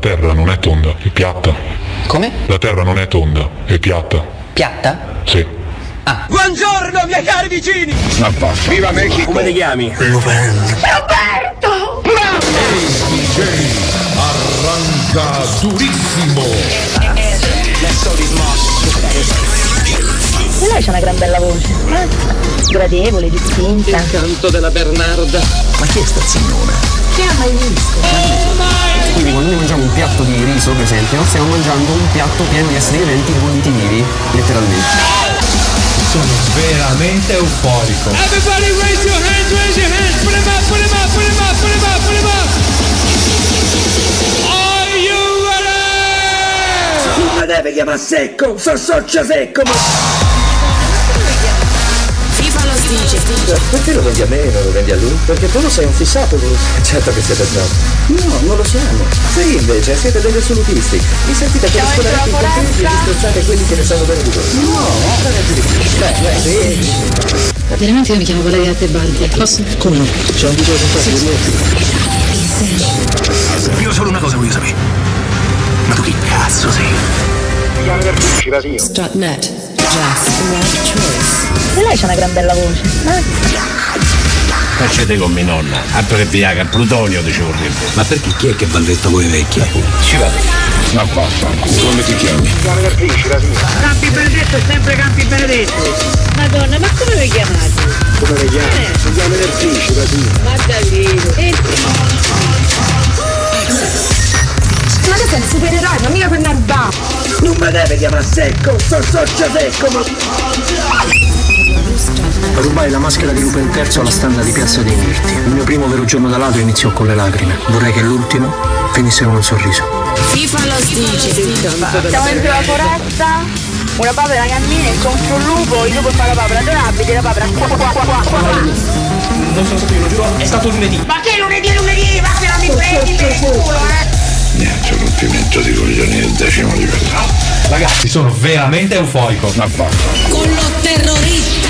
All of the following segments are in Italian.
La terra non è tonda, è piatta. Come? La terra non è tonda, è piatta. Piatta? Sì. Buongiorno, miei cari vicini! Viva Mexico! Come ti chiami? Roberto! Arranca durissimo. E lei c'ha una gran bella voce. eh? Gradevole, distinta. Canto della Bernarda. Ma chi è sta signora? Chi ha mai visto? Quindi quando noi mangiamo un piatto di riso, per esempio, stiamo mangiando un piatto pieno di esseri viventi bolliti vivi, letteralmente. Sono veramente euforico. Everybody raise your hands, raise your hands. Put 'em up, put 'em up, put 'em up, put 'em up, put 'em up. Are you ready? Mi deve chiamare secco, so socio secco, ma... Dice. Perché lo vendi a me e non lo vendi a lui? Perché tu lo sei un fissato con lui. Certo che siete bravo. No, non lo siamo. Sì, invece, siete degli assolutisti. Vi sentite per scolare i contenti e disprezzate quelli che ne sanno bene di voi. No, guardate di più. Beh, beh, sì. Veramente io mi chiamo Valeria Tebaldi. Posso? Come no? C'è un video simpatico di Io solo una cosa voglio sapere. Ma tu chi cazzo sei? Right choice. E lei c'ha una gran bella voce. eh? Facete con mia nonna, altro che Viagra, Plutonio ti ci vorrebbe. Ma perché chi è che va a letto voi vecchie? Ci vado. Ma vaffanculo. Come ti chiami? Campi Benedetto è sempre Campi Benedetto. Madonna, ma come vi chiamate? Come le chiami? Si chiama Nerfici, Rasina. Ma davvero? E Ma tu sei un supereroe, non mica per narba. Non mi deve chiamare secco, so socio secco, ma... Rubai la maschera di Lupo Terzo alla standa di Piazza dei Mirti. Il mio primo vero giorno da ladro iniziò con le lacrime. Vorrei che l'ultimo finisse con un sorriso. FIFA lo dice. Siamo dentro la foresta, una papera cammina incontro un lupo, il lupo fa la papera adorabile, la papera qua qua qua qua qua. Non sono stato io, lo giuro, è stato lunedì. Ma che lunedì, lunedì? Ma che non mi prendi per il culo, eh? Niente, rompimento di coglioni del decimo livello. Ragazzi, sono veramente. Ma vaffanculo. Con lo terrorista.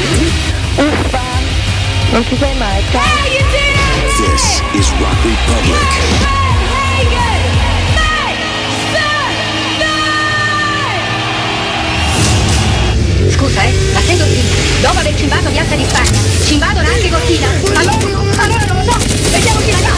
Uffa, non ci sei mai. This is Rock Republic. Scusa, eh, ma sei Cortina. Dopo aver cimbato Piazza di Spagna, ci invadono anche Cortina. Allora, allora non lo so, vediamo chi la canta.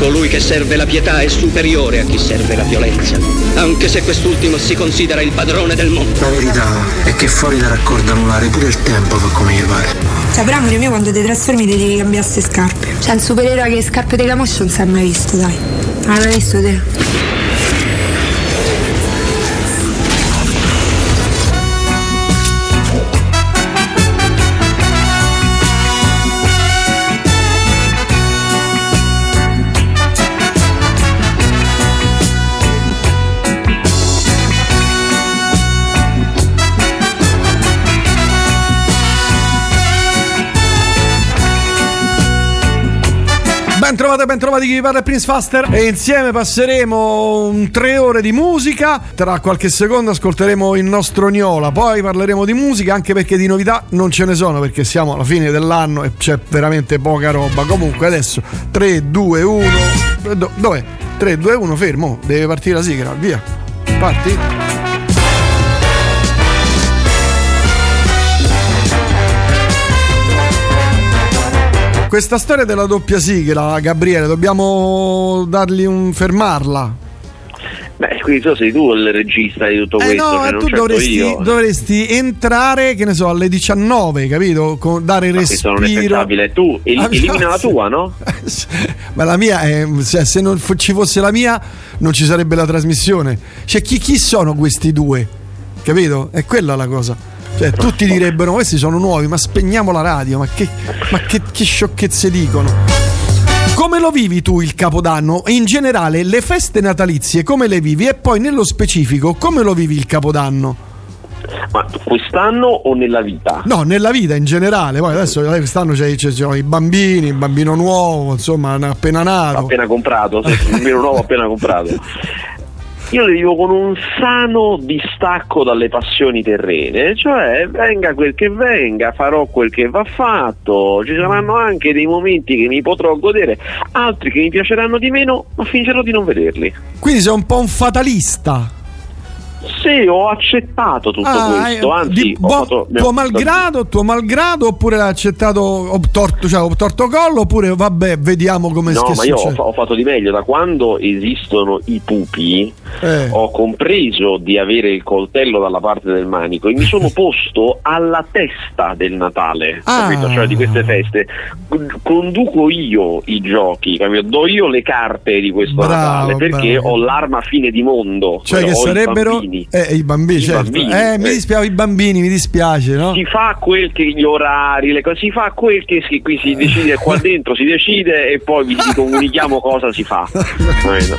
Colui che serve la pietà è superiore a chi serve la violenza, anche se quest'ultimo si considera il padrone del mondo. La verità è che fuori da raccordo anulare pure il tempo fa come gli pare. Cioè, però amore mio, quando ti trasformi ti devi cambiare queste scarpe. Cioè, un supereroe che le scarpe di camoscio non si è mai visto, dai. Non l'hai visto te? Ben trovate, ben trovati chi vi parla Prince Faster e insieme passeremo un tre ore di musica. Tra qualche secondo ascolteremo il nostro Gnola, poi parleremo di musica anche perché di novità non ce ne sono perché siamo alla fine dell'anno e c'è veramente poca roba. Comunque adesso 3, 2, 1. Do- dov'è? 3, 2, 1, fermo. Deve partire la sigla, via. Parti. Questa storia della doppia sigla, Gabriele, dobbiamo dargli un fermarla. Beh, quindi tu sei tu il regista di tutto Eh questo, no, cioè, eh, tu dovresti, dovresti entrare, che ne so, alle 19, capito? Con- dare il Ma questo non è respiro. Tu el- Ah, elimina la tua, no? Ma la mia, è, cioè, se non ci fosse la mia, non ci sarebbe la trasmissione. Cioè, chi, chi sono questi due? Capito? È quella la cosa. Cioè, tutti direbbero: questi sono nuovi, ma spegniamo la radio. Ma che, ma che, che sciocchezze dicono? Come lo vivi tu il Capodanno? In generale, le feste natalizie come le vivi? E poi nello specifico, come lo vivi il Capodanno? Ma quest'anno o nella vita? No, nella vita in generale. Poi adesso eh, quest'anno c'è, ci sono i bambini, il bambino nuovo, insomma, appena nato. Appena comprato, sì, il bambino nuovo appena comprato. Io le vivo con un sano distacco dalle passioni terrene, cioè venga quel che venga, farò quel che va fatto, ci saranno anche dei momenti che mi potrò godere, altri che mi piaceranno di meno, ma fingerò di non vederli. Quindi sei un po' un fatalista. Sì, ho accettato tutto Ah, questo, eh, anzi, di- ho boh, fatto, tuo malgrado, tuo malgrado, oppure l'hai accettato ho torto, cioè, ho torto collo, oppure vabbè, vediamo come No, che ma io ho, ho fatto di meglio. Da quando esistono i pupi, Eh. ho compreso di avere il coltello dalla parte del manico e mi sono posto alla testa del Natale, Ah. capito? Cioè di queste feste. Conduco io i giochi, capito? Do io le carte di questo Bravo, Natale perché bravo. ho l'arma fine di mondo. Cioè, che sarebbero bambini. eh, i bambini, I certo. bambini, eh, mi eh. dispiace, i bambini, mi dispiace, no? Si fa quel che gli orari, le cose, si fa quel che si, qui si decide, qua dentro si decide e poi vi, comunichiamo cosa si fa.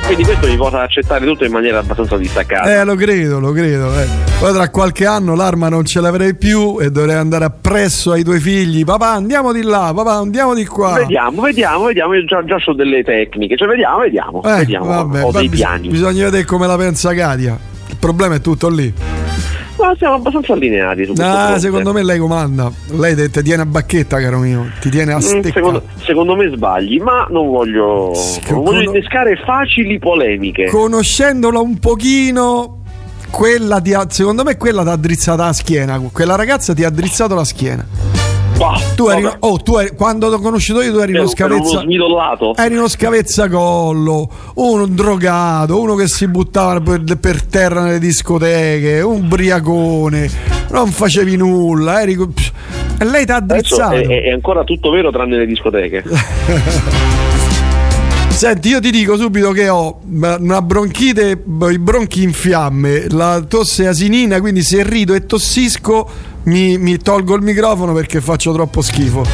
Quindi questo mi porta ad accettare tutto in maniera abbastanza distaccata. Eh, lo credo, lo credo. eh. Poi tra qualche anno l'arma non ce l'avrei più e dovrei andare appresso ai tuoi figli. Papà, andiamo di là, papà, andiamo di qua. Vediamo, vediamo, vediamo. Io già, già so delle tecniche, cioè vediamo, vediamo. Eh, vediamo. vabbè, Ho dei bis- piani. Bisogna vedere come la pensa Katia. Il problema è tutto lì. Ma siamo abbastanza allineati su questo Ah, secondo me lei comanda. Lei te, te tiene a bacchetta, caro mio. Ti tiene a Mm, stecca. secondo, secondo me sbagli, ma non voglio, non voglio con- innescare facili polemiche. Conoscendola un pochino, quella ti ha, secondo me quella ti ha drizzata la schiena. Quella ragazza ti ha drizzato la schiena. Bah, Tu eri, oh, tu eri- quando l'ho conosciuto io, tu eri uno uno scavezza. smidollato. Eri uno scavezzacollo, uno drogato, uno che si buttava per, per terra nelle discoteche, un briacone, non facevi nulla. Eri, e lei ti ha Adesso drizzato. è, è- è ancora tutto vero tranne le discoteche. Senti, io ti dico subito che ho una bronchite, i bronchi in fiamme, la tosse asinina, quindi se rido e tossisco mi, mi tolgo il microfono perché faccio troppo schifo.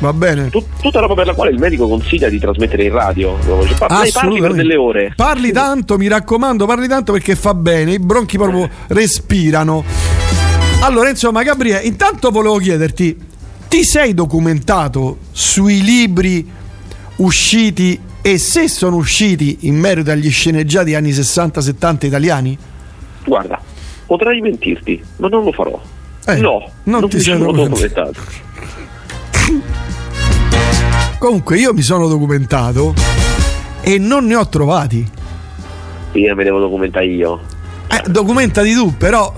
Va bene? Tut- tutta roba per la quale il medico consiglia di trasmettere in radio. Cioè, par- lei parli per delle ore. Parli tanto, mi raccomando, parli tanto perché fa bene, i bronchi proprio respirano. Allora, insomma, Gabriele, intanto volevo chiederti, ti sei documentato sui libri usciti e se sono usciti in merito agli sceneggiati anni 60-70 italiani? Guarda, potrei mentirti, ma non lo farò. Eh, no, non non ti sei sono documentato. Comunque io mi sono documentato e non ne ho trovati. Io mi devo documentare io. Eh, documentati tu, però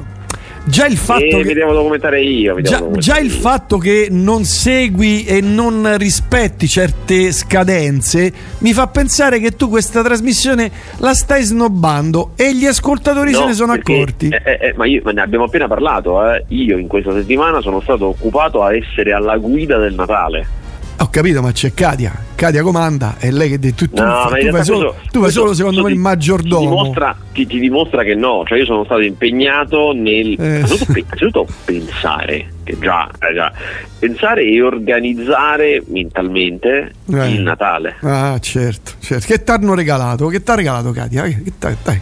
già il fatto Eh, che... mi devo documentare io. Già, documentare già il io. fatto che non segui e non rispetti certe scadenze mi fa pensare che tu questa trasmissione la stai snobbando e gli ascoltatori se No, ne sono perché- accorti. eh, eh, eh, ma, io- ma ne abbiamo appena parlato. eh. Io in questa settimana sono stato occupato a essere alla guida del Natale. Ho capito, ma c'è Katia. Katia comanda è lei che dice tu, tu, No, tu fai solo, tu fai solo secondo me il ti- Ti maggiordomo. dimostra, ti- ti dimostra che no, cioè io sono stato impegnato nel Eh. innanzitutto, pe- innanzitutto pensare, che già, eh, già, pensare e organizzare mentalmente Eh. il Natale. Ah, certo, certo. Che ti hanno regalato? Che ti ha regalato Katia? Che t'ha- dai,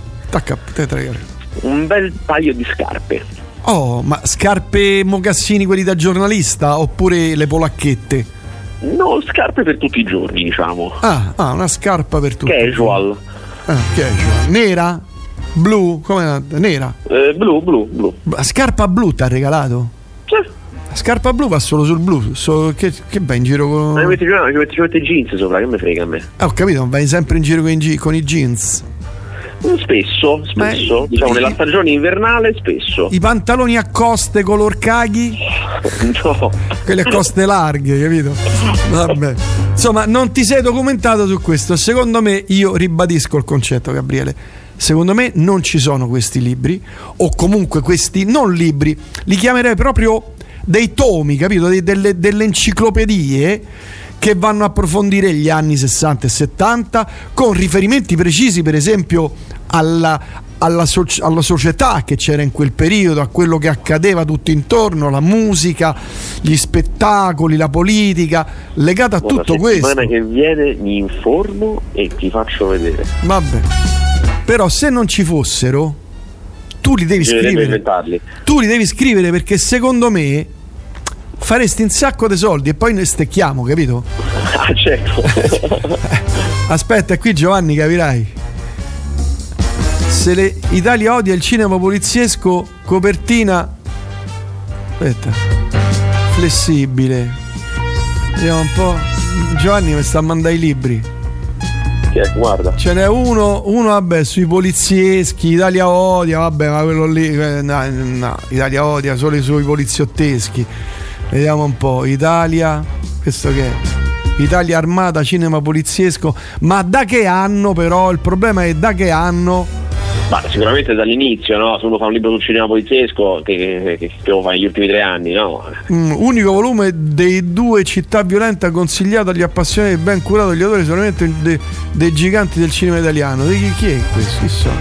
regalo. Un bel paio di scarpe. Oh, ma scarpe mocassini quelli da giornalista oppure le polacchette? No, scarpe per tutti i giorni, diciamo. Ah, ah, una scarpa per tutti. Casual. Ah, casual. Nera? Blu? Come nera? Eh, blu, blu, blu. Scarpa blu ti ha regalato? Sì. La scarpa blu va solo sul blu. so- che, che vai in giro con. Ma ci metti, ci metti, jeans sopra, che me frega a me. Ah, ho capito, vai sempre in giro con i jeans. Spesso, spesso, Ma- diciamo nella stagione invernale, spesso. I pantaloni a coste color caghi? No. Quelli a coste larghe, capito? Vabbè. Insomma, non ti sei documentato su questo. Secondo me, io ribadisco il concetto, Gabriele. Secondo me non ci sono questi libri, o comunque questi non libri, li chiamerei proprio dei tomi, capito? Dei- delle, delle enciclopedie che vanno a approfondire gli anni 60 e 70 con riferimenti precisi, per esempio, alla, alla, soci- alla società che c'era in quel periodo, a quello che accadeva tutto intorno, la musica, gli spettacoli, la politica, legata a Guarda, tutto la questo. settimana che viene mi informo e ti faccio vedere. Vabbè. Però se non ci fossero, tu li devi scrivere. Tu li devi scrivere perché secondo me faresti un sacco di soldi e poi ne stecchiamo, capito? Ah, certo. Aspetta, qui Giovanni capirai. Se le- Italia odia il cinema poliziesco, copertina. Aspetta. Flessibile. Vediamo un po'. Giovanni mi sta a mandare i libri. Che guarda. Ce n'è uno, uno vabbè, sui polizieschi, Italia odia, vabbè, ma quello lì, eh, no, no, Italia odia solo i suoi poliziotteschi. Vediamo un po', Italia, questo che è? Italia armata, cinema poliziesco, ma da che anno però? Il problema è da che anno? Ma sicuramente dall'inizio, no? Se uno fa un libro sul cinema poliziesco, che, che, che, lo fa negli ultimi tre anni, no? Mm, unico volume dei due città violenta consigliato agli appassionati e ben curato agli autori solamente de- dei giganti del cinema italiano. Di chi, chi è questo? Chi sono?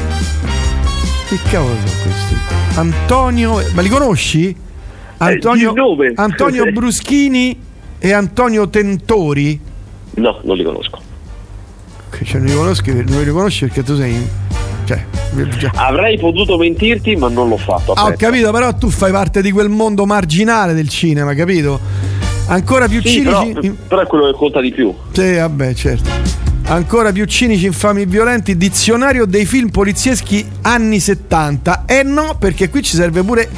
Che cavolo sono questi? Antonio, ma li conosci? Antonio, nome. Antonio Bruschini e Antonio Tentori? No, non li conosco. Che cioè, non li conosci, non li riconosci perché tu sei. Cioè, Avrei potuto mentirti, ma non l'ho fatto. Ah, ho capito, però tu fai parte di quel mondo marginale del cinema, capito? Ancora più Sì, cinici. però, però è quello che conta di più. Sì, vabbè, certo. Ancora più cinici, infami e violenti, dizionario dei film polizieschi anni 70. Eh no, perché qui ci serve pure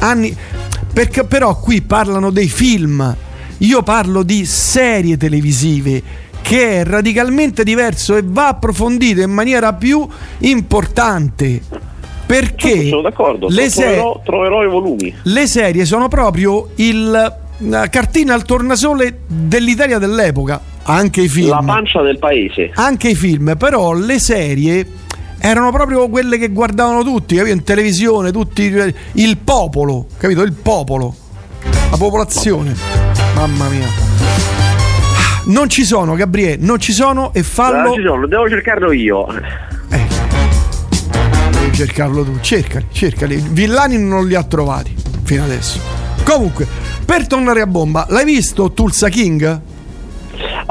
anni. Perché però qui parlano dei film. Io parlo di serie televisive che è radicalmente diverso e va approfondito in maniera più importante. Perché Sono d'accordo. le, se- troverò, troverò i volumi. le serie sono proprio il, la cartina al tornasole dell'Italia dell'epoca, anche i film. La pancia del paese. Anche i film, però le serie erano proprio quelle che guardavano tutti, capito? In televisione, tutti il popolo, capito? Il popolo. La popolazione. Mamma mia. Non ci sono, Gabriele, non ci sono e fallo. Ah, ci sono, devo cercarlo io. Devi cercarlo tu, cercali, cercali. Villani non li ha trovati fino adesso. Comunque, per tornare a bomba, l'hai visto Tulsa King?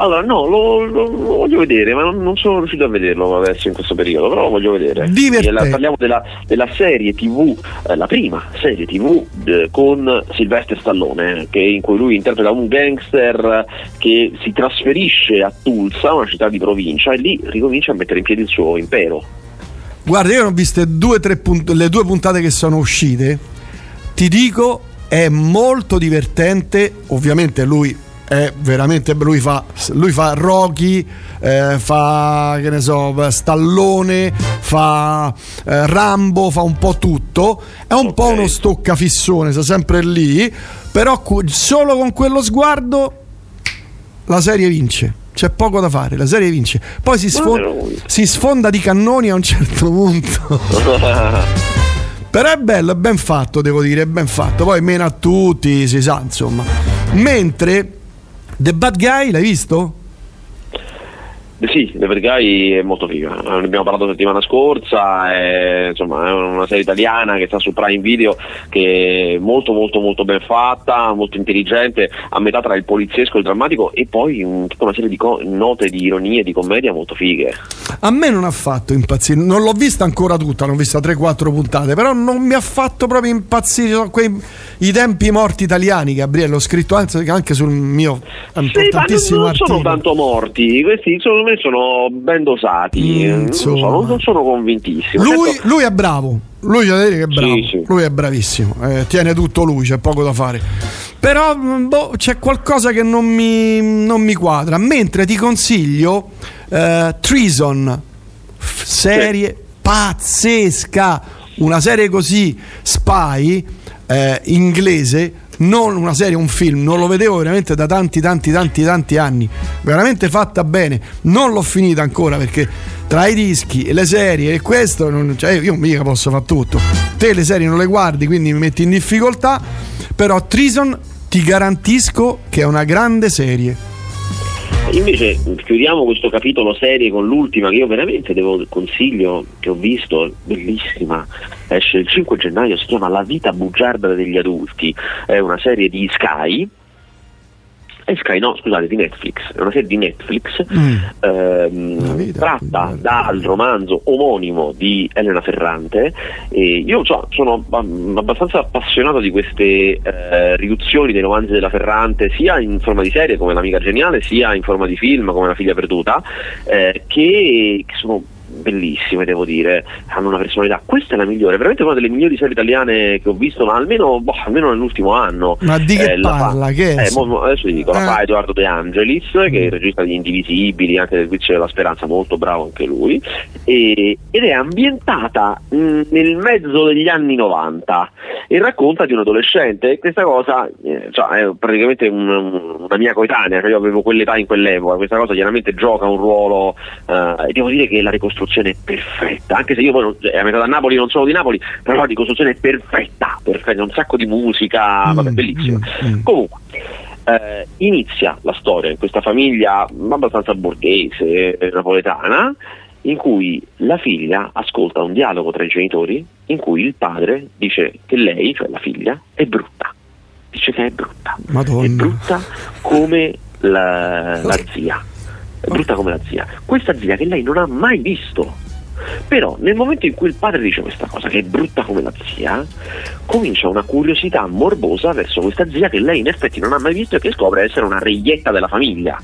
Allora, no, lo, lo- lo voglio vedere, ma non, non sono riuscito a vederlo adesso in questo periodo, però lo voglio vedere. La- parliamo della, della serie TV, eh, la prima serie TV eh, con Silvestre Stallone, che- in cui lui interpreta un gangster che si trasferisce a Tulsa, una città di provincia, e lì ricomincia a mettere in piedi il suo impero. Guarda, io ne ho viste due, tre punt- le due puntate che sono uscite. Ti dico, è molto divertente. Ovviamente lui è veramente. Lui fa, lui fa Rocky, eh, fa che ne so, Stallone, fa eh, Rambo, fa un po' tutto. È un po' uno stoccafissone, sta sempre lì. Però solo con quello sguardo la serie vince. C'è poco da fare, la serie vince. Poi si, sfon- si sfonda di cannoni a un certo punto. Però è bello, è ben fatto, devo dire, è ben fatto. Poi meno a tutti, si sa, insomma. Mentre The Bad Guy, l'hai visto? Eh Sì, Guy è molto figa, ne abbiamo parlato la settimana scorsa, è, insomma, è una serie italiana che sta su Prime Video che è molto molto molto ben fatta, molto intelligente, a metà tra il poliziesco e il drammatico e poi un- tutta una serie di co- note di ironia e di commedia molto fighe. A me non ha fatto impazzire, non l'ho vista ancora tutta, l'ho vista 3-4 puntate, però non mi ha fatto proprio impazzire. Sono quei, I tempi morti italiani, Gabriele, l'ho scritto anche, anche sul mio Sì, ma non, importantissimo non sono tanto morti, questi secondo me sono ben dosati, Mm, non, so, non, sono convintissimo. Lui, Certo, lui è bravo, lui è bravo, Sì, sì. lui è bravissimo, eh, tiene tutto lui, c'è poco da fare. Però mm, boh, c'è qualcosa che non mi, non mi quadra. Mentre ti consiglio eh, Treason, serie pazzesca, una serie così spy eh, inglese. Non una serie, un film, non lo vedevo veramente da tanti, tanti, tanti, tanti anni. Veramente fatta bene. Non l'ho finita ancora perché tra i dischi e le serie e questo, non, cioè io mica posso fare tutto. Te le serie non le guardi, quindi mi metti in difficoltà. Però Treason ti garantisco che è una grande serie. Invece chiudiamo questo capitolo serie con l'ultima che io veramente devo consiglio, che ho visto, bellissima, esce il 5 gennaio, si chiama La vita bugiarda degli adulti, è una serie di Sky è Sky, no, scusate, di Netflix, è una serie di Netflix Mm. ehm, tratta dal romanzo omonimo di Elena Ferrante. E io so, sono ab- abbastanza appassionato di queste eh, riduzioni dei romanzi della Ferrante sia in forma di serie come L'amica geniale sia in forma di film come La figlia perduta eh, che, che sono bellissime devo dire hanno una personalità questa è la migliore veramente una delle migliori serie italiane che ho visto ma almeno, boh, almeno nell'ultimo anno Ma di che Eh, la fa- parla? Che eh, mo- adesso ti dico, la Eh. fa Edoardo De Angelis, che è il regista di Indivisibili, anche del Vizio della Speranza, molto bravo anche lui, e- ed è ambientata mh, nel mezzo degli anni 90 e racconta di un adolescente. E Questa cosa eh, cioè, è praticamente un- una mia coetanea, cioè io avevo quell'età in quell'epoca, questa cosa chiaramente gioca un ruolo eh, e devo dire che la ricostruzione è perfetta, anche se io poi cioè, è a Napoli, non sono di Napoli, però la ricostruzione è perfetta, perfetta, un sacco di musica, vabbè, bellissima. Comunque, eh, inizia la storia in questa famiglia abbastanza borghese, eh, napoletana, in cui la figlia ascolta un dialogo tra i genitori in cui il padre dice che lei, cioè la figlia, è brutta. Dice che è brutta. Madonna. È brutta come la, la zia. Brutta come la zia. Questa zia che lei non ha mai visto. Però nel momento in cui il padre dice questa cosa, che è brutta come la zia, comincia una curiosità morbosa verso questa zia che lei in effetti non ha mai visto e che scopre essere una reietta della famiglia.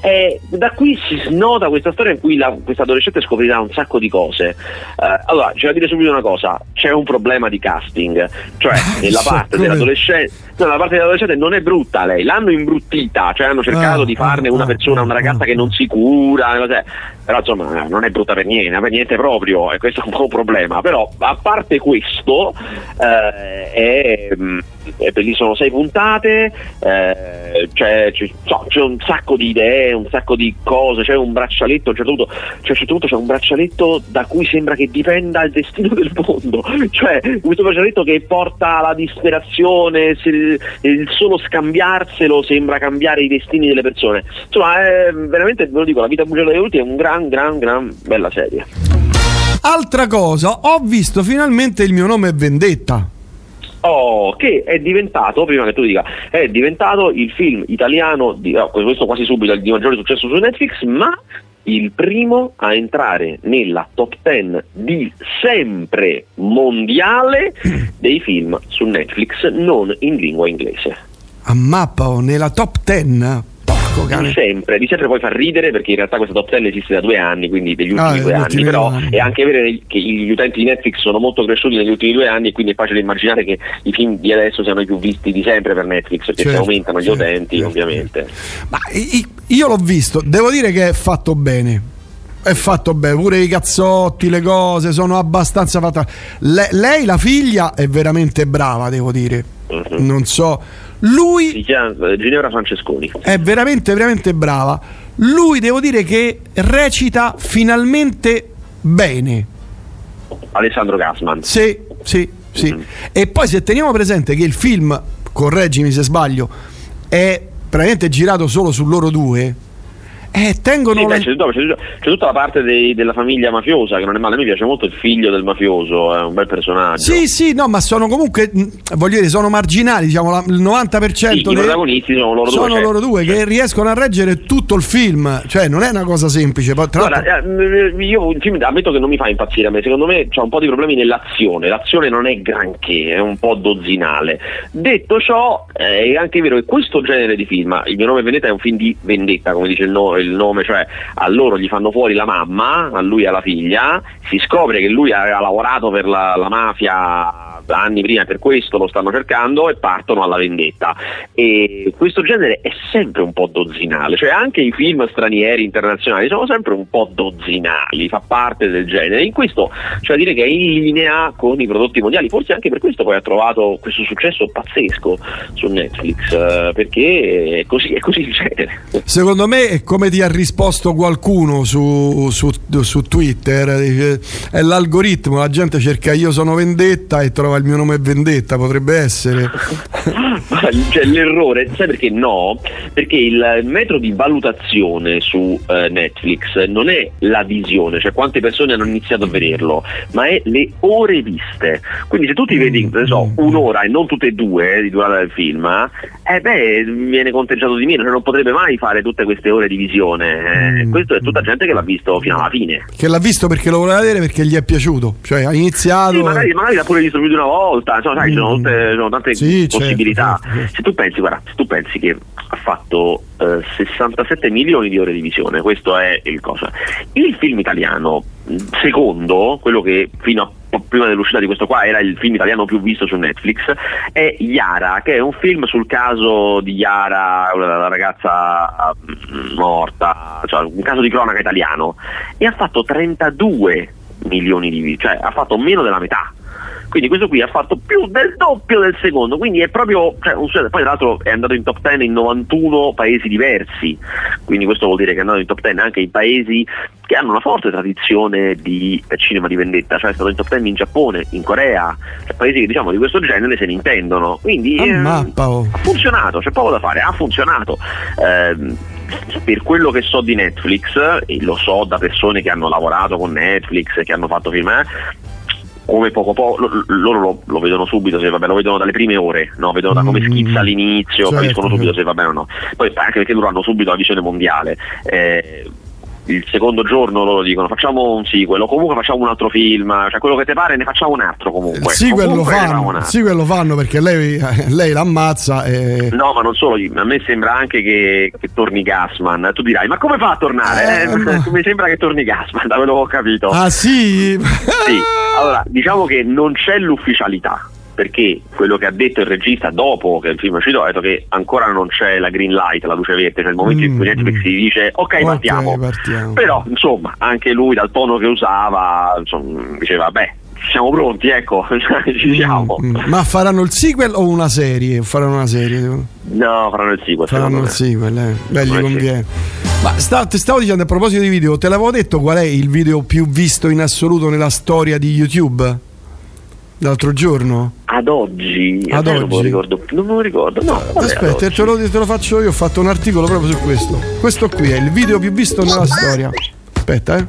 E da qui si snota questa storia in cui la, questa adolescente scoprirà un sacco di cose. Eh, allora, c'è da dire subito una cosa: c'è un problema di casting, cioè nella parte dell'adolescente, no, la parte dell'adolescente non è brutta lei, l'hanno imbruttita, cioè hanno cercato Ah, di farne una persona, una ragazza che non si cura, cos'è. però insomma non è brutta per niente, per niente proprio, e questo è un po' un problema. Però a parte questo, eh, è, mm, è bellissimo, sono sei puntate, eh, c'è, c'è- c'è un sacco di idee, un sacco di cose, c'è un braccialetto, a un certo punto, cioè, c'è un braccialetto da cui sembra che dipenda il destino del mondo, cioè questo braccialetto che porta alla disperazione, se il, solo scambiarselo sembra cambiare i destini delle persone. Insomma, è veramente, ve lo dico, la vita bugia degli adulti è un gran, gran, gran bella serie. Altra cosa, ho visto finalmente il mio nome è Vendetta. Oh, che è diventato, prima che tu dica, è diventato il film italiano, di, oh, questo quasi subito, di maggiore successo su Netflix, ma il primo a entrare nella top 10 di sempre mondiale dei film su Netflix non in lingua inglese. A mappa o nella top 10. Di cane. sempre, di sempre poi fa ridere perché in realtà questa top 10 esiste da due anni, quindi degli ultimi Ah, due anni, però anni. è anche vero che gli utenti di Netflix sono molto cresciuti negli ultimi due anni e quindi è facile immaginare che i film di adesso siano i più visti di sempre per Netflix, perché Certo, aumentano gli certo, utenti ovviamente. Ma i- io l'ho visto, devo dire che è fatto bene. È fatto bene, pure i cazzotti, le cose sono abbastanza fatte. Le- lei, la figlia, è veramente brava, devo dire. Non so. Lui Si chiama eh, Ginevra Francesconi. è veramente, veramente brava. Lui, devo dire che recita finalmente bene. Alessandro Gassman. Sì, sì, sì. E poi se teniamo presente che il film, correggimi se sbaglio, è praticamente girato solo su loro due, eh, tengono... Sì, beh, c'è, no, c'è- c'è tutta la parte dei- della famiglia mafiosa che non è male, a me piace molto il figlio del mafioso, è un bel personaggio. Sì, sì, no, ma sono comunque, mh, voglio dire, sono marginali, diciamo, la- il 90% Sì, i dei- protagonisti sono loro due. sono certo. loro due che riescono a reggere tutto il film, cioè non è una cosa semplice. Guarda, eh, io il film ammetto che non mi fa impazzire a me, secondo me c'è un po' di problemi nell'azione, l'azione non è granché, è un po' dozzinale. Detto ciò, eh, è anche vero che questo genere di film, il mio nome è Vendetta è un film di vendetta, come dice il, no- il nome, cioè a loro gli fanno fuori la mamma, a lui e alla figlia, si scopre che lui aveva lavorato per la, la mafia anni prima, per questo lo stanno cercando e partono alla vendetta. E questo genere è sempre un po' dozzinale, cioè anche i film stranieri internazionali sono sempre un po' dozzinali, fa parte del genere. In questo da dire che è in linea con i prodotti mondiali, forse anche per questo poi ha trovato questo successo pazzesco su Netflix, eh, perché è così, è così il genere. secondo me come ti ha risposto qualcuno su, su- su Twitter, dice, è l'algoritmo, la gente cerca io sono vendetta e trova il mio nome è Vendetta, potrebbe essere. Cioè, l'errore, sai perché no? Perché il metro di valutazione su eh, Netflix non è la visione, cioè quante persone hanno iniziato a vederlo, ma è le ore viste. Quindi se tu ti vedi, ne so, un'ora e non tutte e due eh, di durata del film, eh beh, viene conteggiato di meno, cioè non potrebbe mai fare tutte queste ore di visione. Eh, questo è tutta gente che l'ha visto fino alla fine. Che l'ha visto perché lo voleva vedere perché gli è piaciuto. Cioè ha iniziato. Sì, magari, magari l'ha pure visto più di una volta, insomma, sai, ci sono, tutte, sono tante Sì, certo, possibilità. certo, certo. Se tu pensi, guarda, se tu pensi che ha fatto eh, 67 milioni di ore di visione, questo è il cosa. Il film italiano, secondo quello che fino a prima dell'uscita di questo qua era il film italiano più visto su Netflix, è Yara, che è un film sul caso di Yara, la ragazza mh, morta, cioè un caso di cronaca italiano, e ha fatto 32 milioni di video, cioè ha fatto meno della metà. Quindi questo qui ha fatto più del doppio del secondo, quindi è proprio, cioè, un- poi tra l'altro è andato in top 10 in 91 paesi diversi, quindi questo vuol dire che è andato in top 10 anche in paesi che hanno una forte tradizione di eh, cinema di vendetta, cioè è stato in top 10 in Giappone, in Corea, cioè paesi che diciamo di questo genere se ne intendono, quindi eh, Ammappa, oh. ha funzionato, c'è poco da fare, ha funzionato. Ehm, per quello che so di Netflix, e lo so da persone che hanno lavorato con Netflix, che hanno fatto film, eh, come poco poco, lo- loro lo, lo vedono subito, se vabbè, lo vedono dalle prime ore, no? vedono da come Mm, schizza all'inizio, certo, capiscono subito certo. se va bene o no. Poi anche perché loro hanno subito la visione mondiale. Eh, il secondo giorno loro dicono facciamo un sequel o comunque facciamo un altro film, cioè quello che ti pare ne facciamo un altro comunque. Sì, quello fanno, sì, quello fanno perché lei, eh, lei l'ammazza e. No, ma non solo, a me sembra anche che, che torni Gasman. Tu dirai, ma come fa a tornare? Eh, Eh, ma- Mi sembra che torni Gasman, da quello che ho capito. Ah sì? Sì, allora diciamo che non c'è l'ufficialità. Perché quello che ha detto il regista dopo che il film è uscito ha detto che ancora non c'è la green light, la luce verde, cioè il momento in cui Netflix si dice ok, Ok, partiamo. partiamo. Però insomma anche lui dal tono che usava insomma, diceva beh siamo pronti ecco ci siamo. Mm, Ma faranno il sequel o una serie? Faranno una serie. No, faranno il sequel. Faranno il sequel, eh. Beh, gli conviene. Ma sta- ti stavo dicendo a proposito di video, te l'avevo detto qual è il video più visto in assoluto nella storia di YouTube? L'altro giorno? Ad oggi, Ad eh, non me lo oggi? ricordo, non me lo ricordo, no. Aspetta, oggi? te lo, te lo faccio io, ho fatto un articolo proprio su questo. Questo qui è il video più visto nella storia. Aspetta, eh.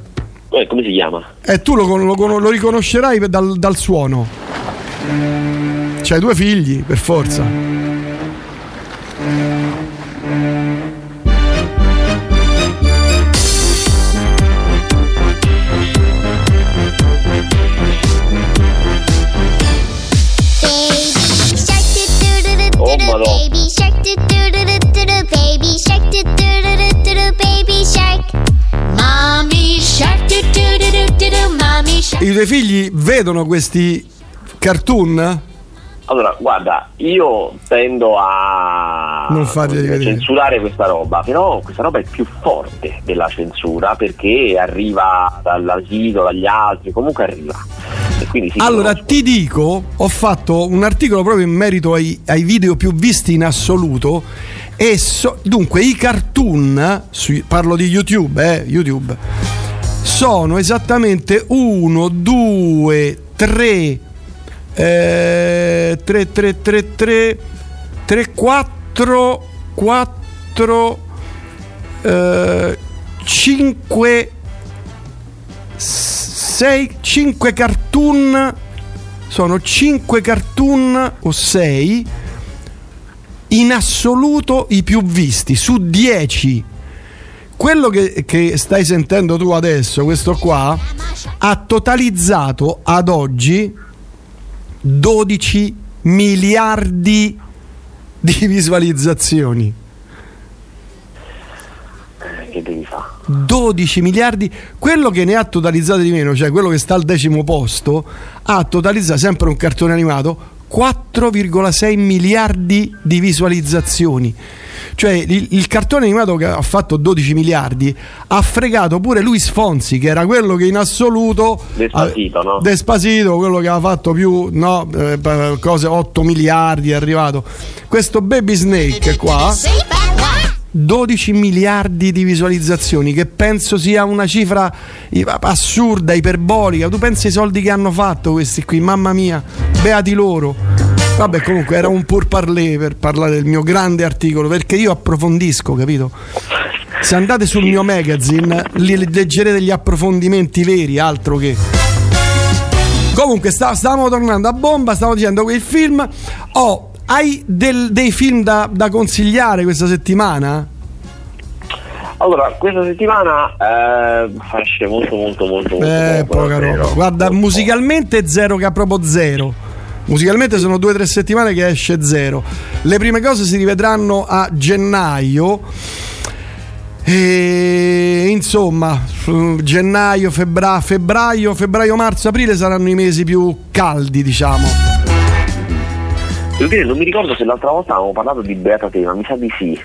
Eh, come si chiama? E tu lo, lo lo riconoscerai dal, dal suono. C'hai due figli, per forza. Tuoi figli vedono questi cartoon? Allora, guarda, io tendo a Non dire, censurare questa roba, però questa roba è più forte della censura perché arriva dall'asilo, dagli altri, comunque arriva. Sì, Allora ti dico, ho fatto un articolo proprio in merito ai, ai video più visti in assoluto. E so- dunque i cartoon, sui- parlo di YouTube, eh, YouTube, sono esattamente 1, 2, 3, 3, 3, 3, 3, 3, 4, 4, 5, 6, 5 cartoon, sono 5 cartoon o 6 in assoluto i più visti su 10. Quello che, che stai sentendo tu adesso, questo qua, ha totalizzato ad oggi 12 miliardi di visualizzazioni. che devi fare? 12 miliardi, quello che ne ha totalizzato di meno, cioè quello che sta al decimo posto, ha totalizzato sempre un cartone animato 4,6 miliardi di visualizzazioni. Cioè il, il cartone animato che ha fatto 12 miliardi ha fregato pure Luis Fonsi, che era quello che in assoluto Despacito, no? Despacito, quello che ha fatto più no, eh, cose 8 miliardi è arrivato. Questo Baby Snake qua 12 miliardi di visualizzazioni, che penso sia una cifra assurda, iperbolica. Tu pensi ai soldi che hanno fatto questi qui, mamma mia, beati loro. Vabbè, comunque era un pur parler per parlare del mio grande articolo, perché io approfondisco, capito? Se andate sul mio magazine, leggerete gli approfondimenti veri, altro che. Comunque, sta- stavamo tornando a bomba, stavo dicendo che il film. Oh, hai del- dei film da, da consigliare questa settimana? Allora, questa settimana eh, esce molto molto molto molto Eh, poco, poca roba. Guarda, musicalmente zero che ha proprio zero. Musicalmente sono due o tre settimane che esce zero. Le prime cose si rivedranno a gennaio. E insomma, gennaio, febbra- febbraio, febbraio, marzo, aprile saranno i mesi più caldi, diciamo. Devo dire, non mi ricordo se l'altra volta avevamo parlato di Beata Te, ma mi sa di sì.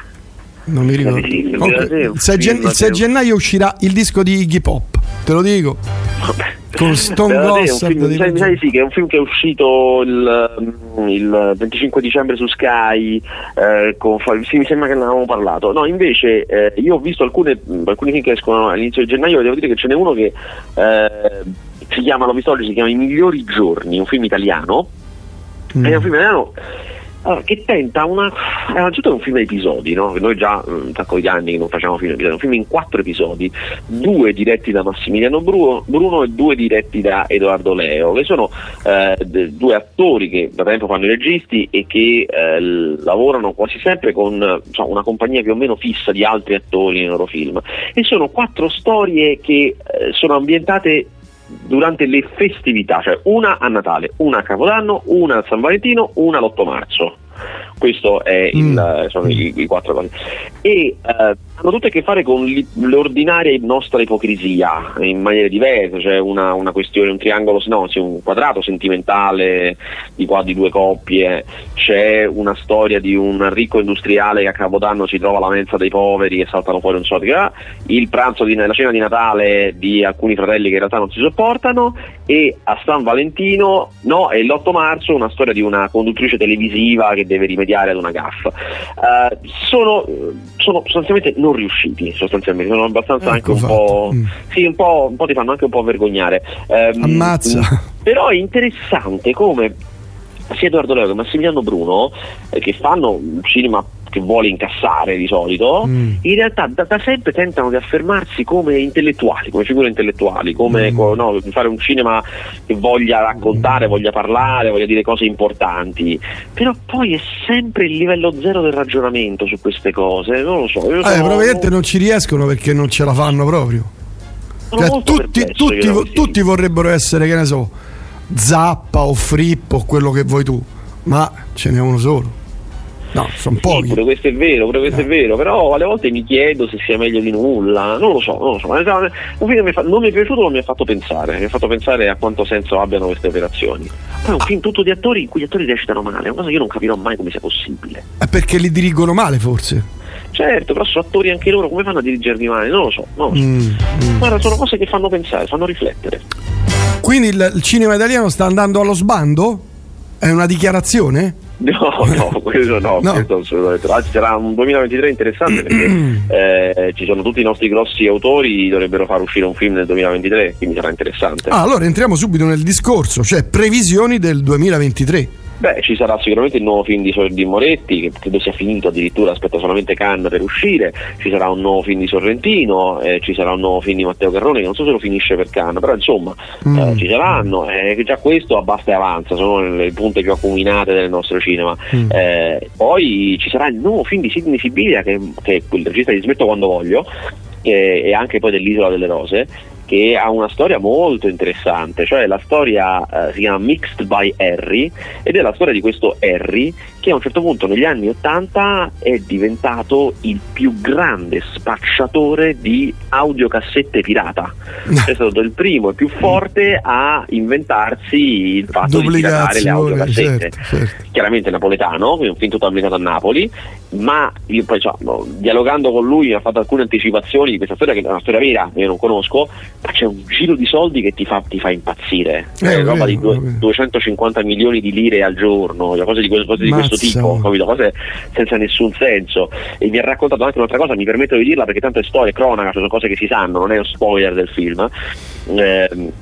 Non mi ricordo. Sì, sì, il 6 gen- il 6 che- gennaio uscirà il disco di Iggy Pop, te lo dico. Con Stone Gossard. mi sa- di sì, che è un film che è uscito il, mm, il 25 dicembre su Sky. eh, con sì, mi sembra che ne avevamo parlato. No, invece, eh, io ho visto alcune, mh, alcuni film che escono all'inizio di gennaio e devo dire che ce n'è uno che eh, si chiama, l'ho visto oggi, si chiama I migliori giorni, un film italiano. Mm. È un film italiano allora, che tenta una. Innanzitutto è un film a episodi, no? Noi già un sacco di anni che non facciamo film episodi, un film in quattro episodi, due diretti da Massimiliano Bruno, Bruno e due diretti da Edoardo Leo, che sono eh, due attori che da tempo fanno i registi e che eh, lavorano quasi sempre con insomma, una compagnia più o meno fissa di altri attori nei loro film. E sono quattro storie che eh, sono ambientate durante le festività, cioè una a Natale, una a Capodanno, una a San Valentino, una l'8 marzo. Questo è il, sono i, i quattro cose. E eh, hanno tutte a che fare con l'ordinaria nostra ipocrisia in maniere diverse, cioè una, una questione, un triangolo, no, sì, un quadrato sentimentale di qua di due coppie, c'è una storia di un ricco industriale che a Capodanno si trova alla mensa dei poveri e saltano fuori un soldi, ah, il pranzo di la cena di Natale di alcuni fratelli che in realtà non si sopportano e a San Valentino no, e l'8 marzo una storia di una conduttrice televisiva che deve rimediare ad una gaffa. Eh, sono, sono sostanzialmente non riusciti, sostanzialmente, sono abbastanza anche un po'. Sì, un po', un po' ti fanno anche un po' vergognare. Ehm, Ammazza. Però è interessante come sia Edoardo Leo che Massimiliano Bruno, eh, che fanno un cinema che vuole incassare di solito, Mm. in realtà da, da sempre tentano di affermarsi come intellettuali, come figure intellettuali, come Mm. co- no, fare un cinema che voglia raccontare, voglia parlare, voglia dire cose importanti. Però poi è sempre il livello zero del ragionamento su queste cose, non lo so. Io Eh, sono- probabilmente non ci riescono perché non ce la fanno proprio. Cioè, tutti, tutti- dire. tutti vorrebbero essere, che ne so, Zappa o Frippo o quello che vuoi tu, ma ce n'è uno solo. No, sono Sì, pochi. pure questo è vero, pure questo è vero, però alle volte mi chiedo se sia meglio di nulla, non lo so, non lo so. Insomma, Un film mi fa- non mi è piaciuto, ma mi ha fatto pensare, mi ha fatto pensare a quanto senso abbiano queste operazioni. Poi è un film tutto di attori in cui gli attori recitano male, è una cosa che io non capirò mai come sia possibile. È perché li dirigono male, forse. Certo, però sono attori anche loro, come fanno a dirigerli male? Non lo so, non lo so. Mm, mm. Guarda, sono cose che fanno pensare, fanno riflettere. Quindi il, il cinema italiano sta andando allo sbando? È una dichiarazione? No, no, questo no, No. questo assolutamente. Anzi, sarà un 2023 interessante perché eh, ci sono tutti i nostri grossi autori, dovrebbero far uscire un film nel 2023, quindi sarà interessante. Ah, allora entriamo subito nel discorso, cioè previsioni del 2023. Beh, ci sarà sicuramente il nuovo film di, di Moretti, che credo sia finito addirittura, aspetta solamente Cannes per uscire, ci sarà un nuovo film di Sorrentino, eh, ci sarà un nuovo film di Matteo Carroni, che non so se lo finisce per Cannes, però insomma Mm. eh, ci saranno, eh, già questo abbasta e avanza, sono le punte più acuminate del nostro cinema. Mm. Eh, poi ci sarà il nuovo film di Sidney Sibilia, che, che è quel regista di Smetto quando voglio, e, e anche poi dell'Isola delle Rose, che ha una storia molto interessante, cioè la storia eh, si chiama Mixed by Harry ed è la storia di questo Harry che a un certo punto negli anni 80 è diventato il più grande spacciatore di audiocassette pirata. È stato il primo e più forte a inventarsi il fatto di piratare le audiocassette certo, certo. chiaramente napoletano, quindi un film tutto ambientato a Napoli, ma io poi cioè, no, dialogando con lui ha fatto alcune anticipazioni di questa storia che è una storia vera, io non conosco, ma c'è un giro di soldi che ti fa, ti fa impazzire, Eh, è roba vero, di due- vero. 250 milioni di lire al giorno, cioè cose di, cose di questo questo tipo, capito? cose senza nessun senso. E mi ha raccontato anche un'altra cosa, mi permetto di dirla perché tanto è storia, è cronaca, sono cose che si sanno, non è un spoiler del film. Ehm,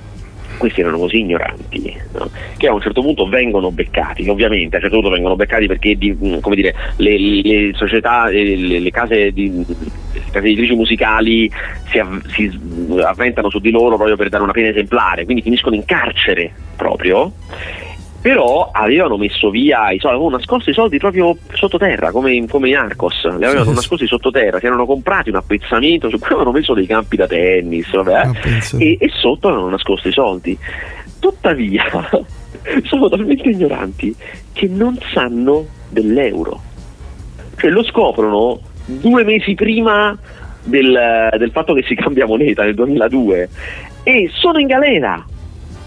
questi erano così ignoranti no? che a un certo punto vengono beccati, ovviamente a un certo punto vengono beccati perché di, come dire, le, le società, eh, le, le case, di, case editrici musicali si, av- si avventano su di loro proprio per dare una pena esemplare, quindi finiscono in carcere proprio però avevano messo via i soldi, avevano nascosto i soldi proprio sottoterra, come in, come in Arcos, li avevano Sì, nascosti sottoterra, si erano comprati un appezzamento su cui avevano messo dei campi da tennis, vabbè, Ah, e, e sotto avevano nascosto i soldi. Tuttavia, sono talmente ignoranti che non sanno dell'euro. Cioè lo scoprono due mesi prima del, del fatto che si cambia moneta nel 2002 e sono in galera.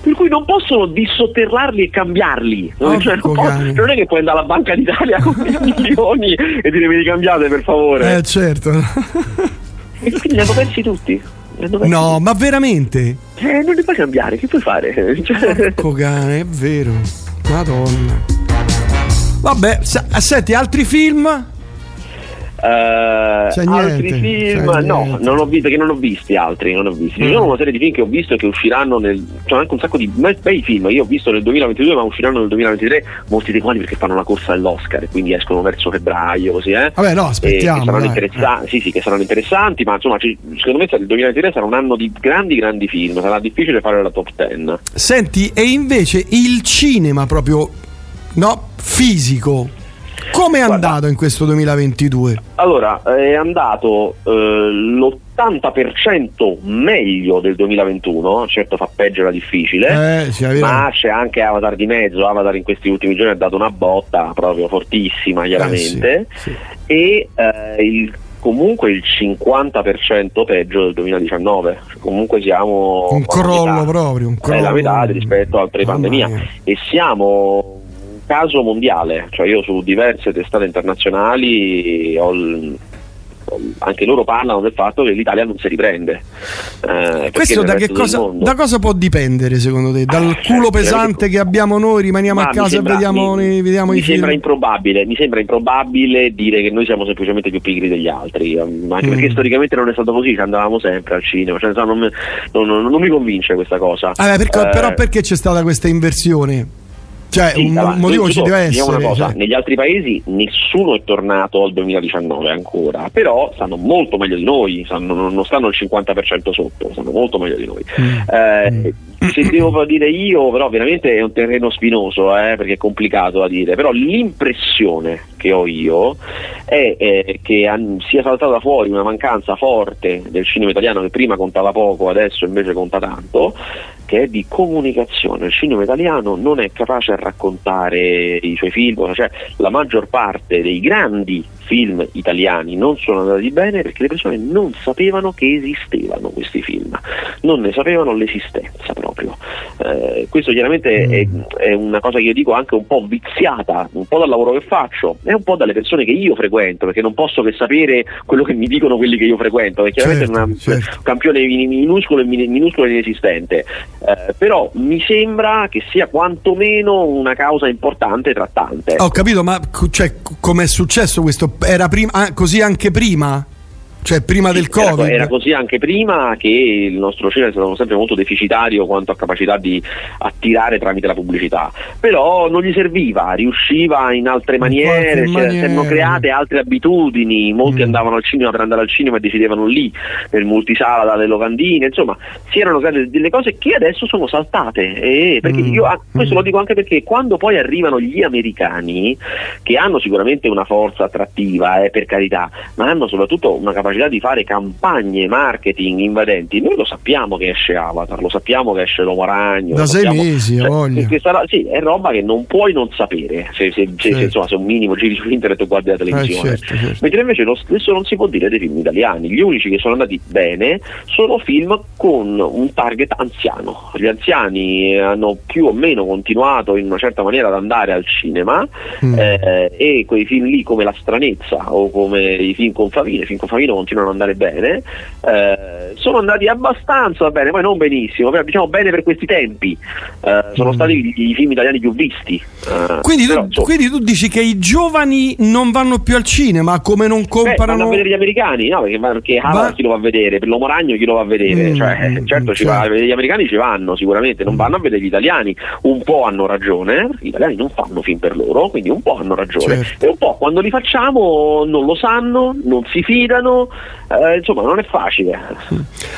Per cui non possono dissotterrarli e cambiarli. Cioè, non, cane. non è che puoi andare alla Banca d'Italia con milioni e dire me li cambiate per favore. Eh, certo. E quindi li hanno persi tutti. No, ma veramente? Eh, non li puoi cambiare, che puoi fare? Cioè, Porco cane, è vero. Madonna. Vabbè, sa- senti, altri film? Eh, C'è altri film, c'è no, non ho visto perché non ho visti altri. Non ho visti. Ci Mm. sono una serie di film che ho visto e che usciranno nel. C'è anche un sacco di be- bei film. Io ho visto nel 2022, ma usciranno nel 2023, molti dei quali perché fanno la corsa dell'Oscar e quindi escono verso febbraio, così, eh. Vabbè, no, aspettiamo, che saranno dai. interessanti, sì, sì, che saranno interessanti, ma insomma, ci- secondo me il 2023 sarà un anno di grandi, grandi film. Sarà difficile fare la top 10. Senti, e invece il cinema proprio, no, fisico, come è andato in questo 2022? Allora, è andato eh, l'80% meglio del 2021, certo fa peggio era difficile, Eh, sì, ma c'è anche Avatar di mezzo, Avatar in questi ultimi giorni ha dato una botta proprio fortissima chiaramente Eh, sì, sì. e eh, il- comunque il 50% peggio del 2019, Cioè, comunque siamo Un crollo metà. proprio, un È la crollo. metà rispetto al pre-pandemia e siamo caso mondiale, cioè io su diverse testate internazionali ho ho- anche loro parlano del fatto che l'Italia non si riprende. Eh, Questo da che cosa, mondo- da cosa può dipendere secondo te? Dal Ah, culo certo, pesante che abbiamo noi, rimaniamo Ma a casa sembra- e vediamo, mi- vediamo mi i film? sembra improbabile, mi sembra improbabile dire che noi siamo semplicemente più pigri degli altri, ehm, anche Mm. perché storicamente non è stato così, ci andavamo sempre al cinema, cioè, non, mi- non- non- non mi convince questa cosa. Ah, beh, perché- Eh, però perché c'è stata questa inversione? Cioè, Sì, un allora, motivo ci deve diciamo essere. una cosa, cioè. negli altri paesi nessuno è tornato al 2019 ancora, però stanno molto meglio di noi, stanno- non stanno al 50% sotto, stanno molto meglio di noi. Eh, se devo dire io, però veramente è un terreno spinoso, eh, perché è complicato da dire, però l'impressione che ho io è eh, che an- sia saltata fuori una mancanza forte del cinema italiano che prima contava poco, adesso invece conta tanto, che è di comunicazione. Il cinema italiano non è capace a raccontare i suoi film, cioè la maggior parte dei grandi film italiani non sono andati bene perché le persone non sapevano che esistevano questi film, non ne sapevano l'esistenza proprio. Eh, questo chiaramente è, è una cosa che io dico anche un po' viziata, un po' dal lavoro che faccio e un po' dalle persone che io frequento, perché non posso che sapere quello che mi dicono quelli che io frequento, perché chiaramente Certo, è una- certo. un campione min- minuscolo e min- minuscolo e inesistente. Eh, però mi sembra che sia quantomeno una causa importante tra tante. Ho capito, ma cioè, com'è successo questo? Era prima, ah, così anche prima? Cioè, prima del Era, Covid? era così anche prima che il nostro cinema è stato sempre molto deficitario quanto a capacità di attirare tramite la pubblicità, però non gli serviva, riusciva in altre maniere, cioè, si erano create altre abitudini, molti Mm. andavano al cinema per andare al cinema e decidevano lì, nel multisala, dalle locandine, insomma, si erano create delle cose che adesso sono saltate, e perché Mm. io ah, questo lo dico anche perché quando poi arrivano gli americani, che hanno sicuramente una forza attrattiva, eh, per carità, ma hanno soprattutto una capacità di fare campagne marketing invadenti. Noi lo sappiamo che esce Avatar, lo sappiamo che esce L'Uomo Ragno. Da sei sappiamo- mesi, cioè, ho voglia. questa sì, è roba che non puoi non sapere se, se- se- se, Certo. insomma, se un minimo giri su internet o guardi la televisione. Eh, certo, certo. Mentre invece lo stesso non si può dire dei film italiani. Gli unici che sono andati bene sono film con un target anziano. Gli anziani eh, hanno più o meno continuato in una certa maniera ad andare al cinema Mm. eh, e quei film lì come La stranezza o come i film con Favino, i film con Favino continuano ad andare bene, eh, sono andati abbastanza bene, poi non benissimo, però diciamo bene per questi tempi, Eh, sono stati i, i film italiani più visti. Eh, Quindi però, tu, quindi tu dici che i giovani non vanno più al cinema, come non Beh, vanno a vedere gli americani, no? Perché, perché Va- chi lo va a vedere, per l'uomo ragno chi lo va a vedere? Mm, cioè, mm, certo, ci certo. va gli americani ci vanno sicuramente, non vanno a vedere gli italiani. Un po' hanno ragione, gli italiani non fanno film per loro, quindi un po' hanno ragione. Certo. E un po' quando li facciamo non lo sanno, non si fidano, eh, insomma non è facile.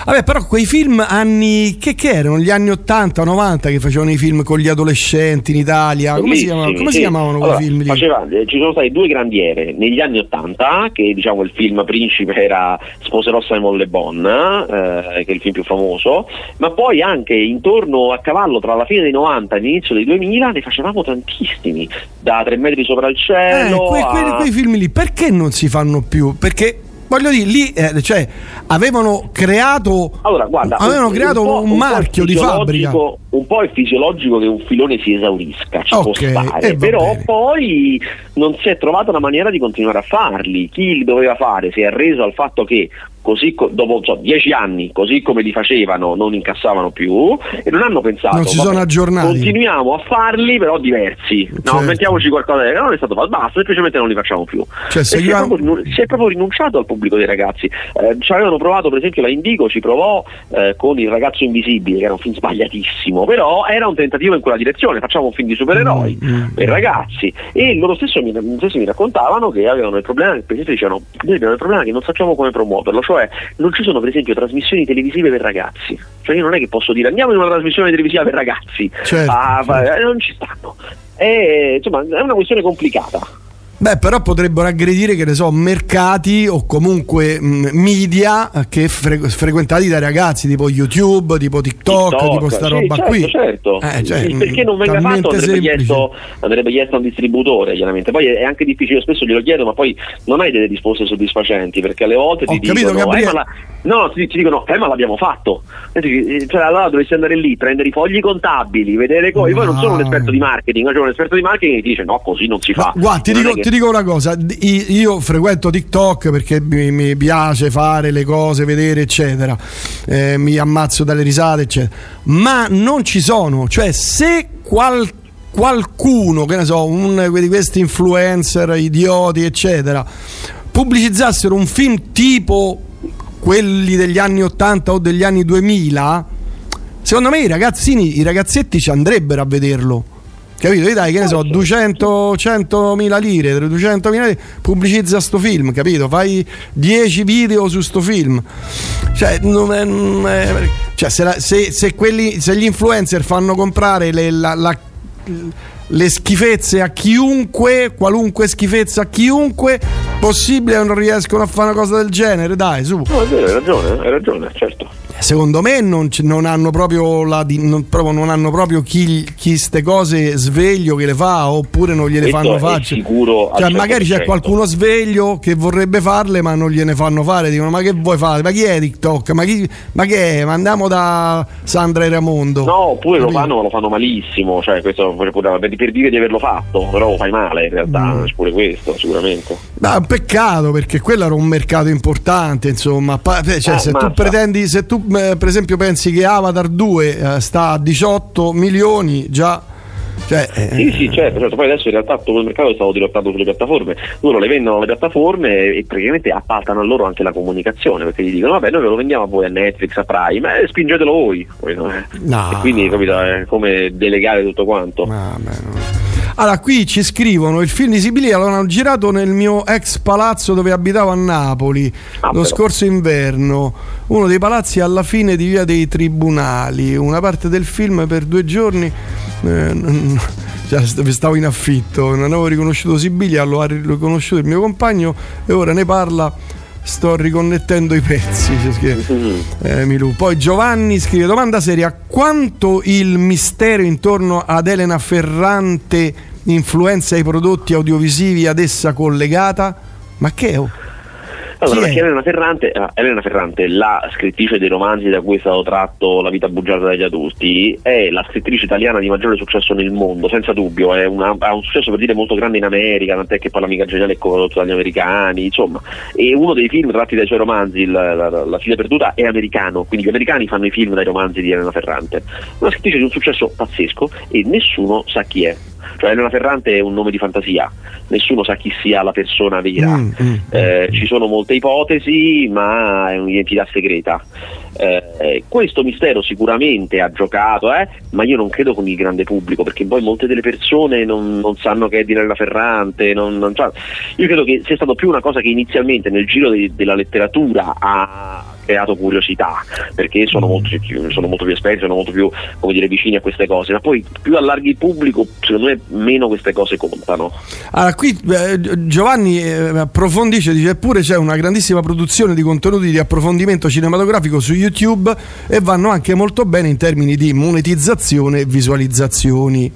Vabbè, però quei film anni che, che erano? Gli anni 80, 90 che facevano i film con gli adolescenti in Italia. Come si chiamavano, come si sì. chiamavano Allora, quei film lì? faceva- eh, ci sono state due grandi ere negli anni 80 che diciamo il film principe era Sposerò Simon Le Bon eh, che è il film più famoso ma poi anche intorno a cavallo tra la fine dei 90 e l'inizio dei 2000 ne facevamo tantissimi da Tre metri sopra il Eh, cielo que- que- a- quei film lì perché non si fanno più? Perché voglio dire, lì eh, cioè, avevano creato, Allora, guarda, avevano un- creato un, po'- un, po' è marchio di fabbrica. Un po' è fisiologico che un filone si esaurisca, ci Ok, può stare, però bene. poi non si è trovata una maniera di continuare a farli. Chi li doveva fare si è arreso al fatto che così co- dopo so, dieci anni, così come li facevano, non incassavano più e non hanno pensato. Non si sono aggiornati. Continuiamo a farli, però diversi. No, Certo. mettiamoci qualcosa che non è stato fatto, basta, semplicemente non li facciamo più. Cioè, se si, io- è proprio, si è proprio rinunciato al pubblico dei ragazzi. Eh, ci avevano provato, per esempio, la Indigo ci provò eh, con Il ragazzo invisibile, che era un film sbagliatissimo, però era un tentativo in quella direzione. Facciamo un film di supereroi Mm, per ragazzi. E loro stessi mi, stessi mi raccontavano che avevano il problema, per esempio, dicevano: Noi abbiamo il problema che non sappiamo come promuoverlo, cioè non ci sono, per esempio, trasmissioni televisive per ragazzi. Cioè, io non è che posso dire andiamo in una trasmissione televisiva per ragazzi, Certo, Ah, fa- eh, non ci stanno. E, insomma, è una questione complicata. Beh, però potrebbero aggredire, che ne so, mercati o comunque mh, media che fre- frequentati dai ragazzi, tipo YouTube, tipo TikTok, TikTok, tipo sta sì, roba certo, qui. Certo. Eh, cioè, Il perché non venga fatto andrebbe chiesto, andrebbe chiesto a un distributore, chiaramente. Poi è anche difficile, spesso glielo chiedo, ma poi non hai delle risposte soddisfacenti, perché alle volte Ho ti capito, dicono, Gabriele. "Eh, ma la- no, ti, ti dicono, eh ma l'abbiamo fatto. Eh, Cioè, allora dovresti andare lì, prendere i fogli contabili, vedere come. Io poi non sono un esperto di marketing, cioè un esperto di marketing ti dice no, così non si fa. Guarda, ti dico, ti dico una cosa, io frequento TikTok perché mi, piace fare le cose, vedere, eccetera, Eh, mi ammazzo dalle risate, eccetera, ma non ci sono, cioè se qual- qualcuno, che ne so, uno di questi influencer, idioti, eccetera, pubblicizzassero un film tipo quelli degli anni 80 o degli anni 2000, secondo me i ragazzini, i ragazzetti ci andrebbero a vederlo. Capito? Gli dai, che ne so, 200 100.000 lire, 200.000 lire, pubblicizza sto film, capito? Fai 10 video su sto film. Cioè, non è- non è- cioè, se, la- se- se quelli, se gli influencer fanno comprare le, la- la- le schifezze a chiunque, qualunque schifezza a chiunque, possibile non riescono a fare una cosa del genere, dai, su. No, è vero, hai ragione, hai ragione, certo. Secondo me non, non hanno proprio, la, non, proprio non hanno proprio chi, chi ste cose sveglio che le fa oppure non gliele Questo fanno fare. sicuro Cioè, magari c'è 100%. qualcuno sveglio che vorrebbe farle ma non gliene fanno fare. Dicono ma che vuoi fare? Ma chi è TikTok? Ma, chi, ma che è? Ma andiamo da Sandra e Ramondo. No, oppure lo fanno, ma lo fanno malissimo, cioè questo per, per dire di averlo fatto, però lo fai male in realtà, Mm. c'è pure questo, sicuramente. Ma peccato perché quello era un mercato importante, insomma. Cioè, Eh, se tu pretendi, se tu per esempio pensi che Avatar 2 eh, sta a 18 milioni, già. Cioè, eh, Sì, sì, certo, certo, poi adesso in realtà tutto quel mercato è stato dirottato sulle piattaforme, loro le vendono alle piattaforme e praticamente appaltano a loro anche la comunicazione, perché gli dicono vabbè noi ve lo vendiamo a voi a Netflix, a Prime, e spingetelo voi. Eh. No. E quindi capito, è come delegare tutto quanto. Allora, qui ci scrivono: il film di Sibilia l'hanno girato nel mio ex palazzo dove abitavo a Napoli Ah, lo però. scorso inverno. Uno dei palazzi alla fine di via dei tribunali. Una parte del film per due giorni. eh, cioè, st- stavo in affitto, non avevo riconosciuto Sibilia, lo ha riconosciuto il mio compagno e ora ne parla. Sto riconnettendo i pezzi. scritto. Eh, Milù. Poi Giovanni scrive: Domanda seria: quanto il mistero intorno ad Elena Ferrante influenza i prodotti audiovisivi ad essa collegata? Ma che? oh? Allora, Chi è? perché Elena Ferrante, ah, Elena Ferrante, la scrittrice dei romanzi da cui è stato tratto La vita bugiarda dagli adulti, è la scrittrice italiana di maggiore successo nel mondo, senza dubbio. È una- ha un successo per dire molto grande in America, tant'è che poi l'amica geniale è prodotto dagli americani, insomma. E uno dei film tratti dai suoi romanzi, la, la- La figlia perduta, è americano, quindi gli americani fanno i film dai romanzi di Elena Ferrante. Una scrittrice di un successo pazzesco e nessuno sa chi è. Cioè Elena Ferrante è un nome di fantasia, nessuno sa chi sia la persona vera. Mm, mm. Eh, ci sono molte ipotesi, ma è un'identità segreta. Eh, questo mistero sicuramente ha giocato, eh, ma io non credo con il grande pubblico, perché poi molte delle persone non, non sanno che è di Nella Ferrante. non- non Io credo che sia stato più una cosa che inizialmente nel giro de- della letteratura ha creato curiosità, perché sono molto, più, sono molto più esperti, sono molto più come dire, vicini a queste cose, ma poi più allarghi il pubblico, secondo me meno queste cose contano. Allora, qui eh, Giovanni eh, approfondisce, dice eppure c'è una grandissima produzione di contenuti di approfondimento cinematografico su YouTube e vanno anche molto bene in termini di monetizzazione e visualizzazioni.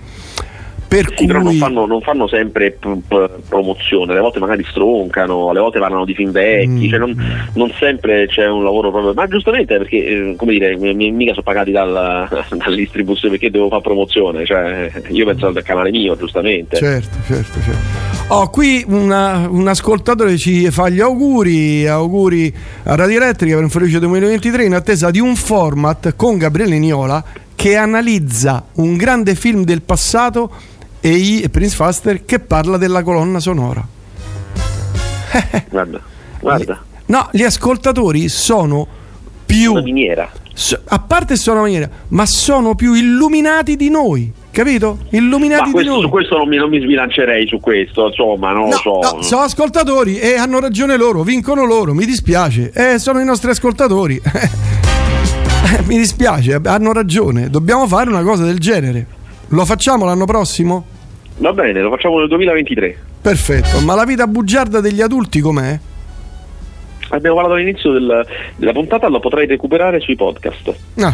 Per Sì, però non cui fanno, non fanno sempre p- p- promozione, alle volte magari stroncano, alle volte parlano di film vecchi, Mm. cioè non, non sempre c'è un lavoro proprio. Ma giustamente perché, eh, come dire, mi- mica sono pagati dal- dalla distribuzione perché devo fare promozione, cioè io penso al canale mio, giustamente. Certo, certo, certo. Oh, qui una- un ascoltatore ci fa gli auguri, auguri a Radio Elettrica per un felice 2023 in attesa di un format con Gabriele Niola che analizza un grande film del passato e i- e Prince Faster che parla della colonna sonora. Guarda, guarda. No, gli ascoltatori sono più... Una miniera. a parte sono una maniera, ma sono più illuminati di noi, capito? Illuminati Ma di questo, su questo non mi, non mi sbilancerei su questo, insomma, non lo so. No, sono ascoltatori e hanno ragione loro, vincono loro, mi dispiace. Eh, sono i nostri ascoltatori. Mi dispiace, hanno ragione. Dobbiamo fare una cosa del genere. Lo facciamo l'anno prossimo? Va bene, lo facciamo nel 2023. Perfetto, ma la vita bugiarda degli adulti com'è? Abbiamo parlato all'inizio del- della puntata, lo potrai recuperare sui podcast. Ah.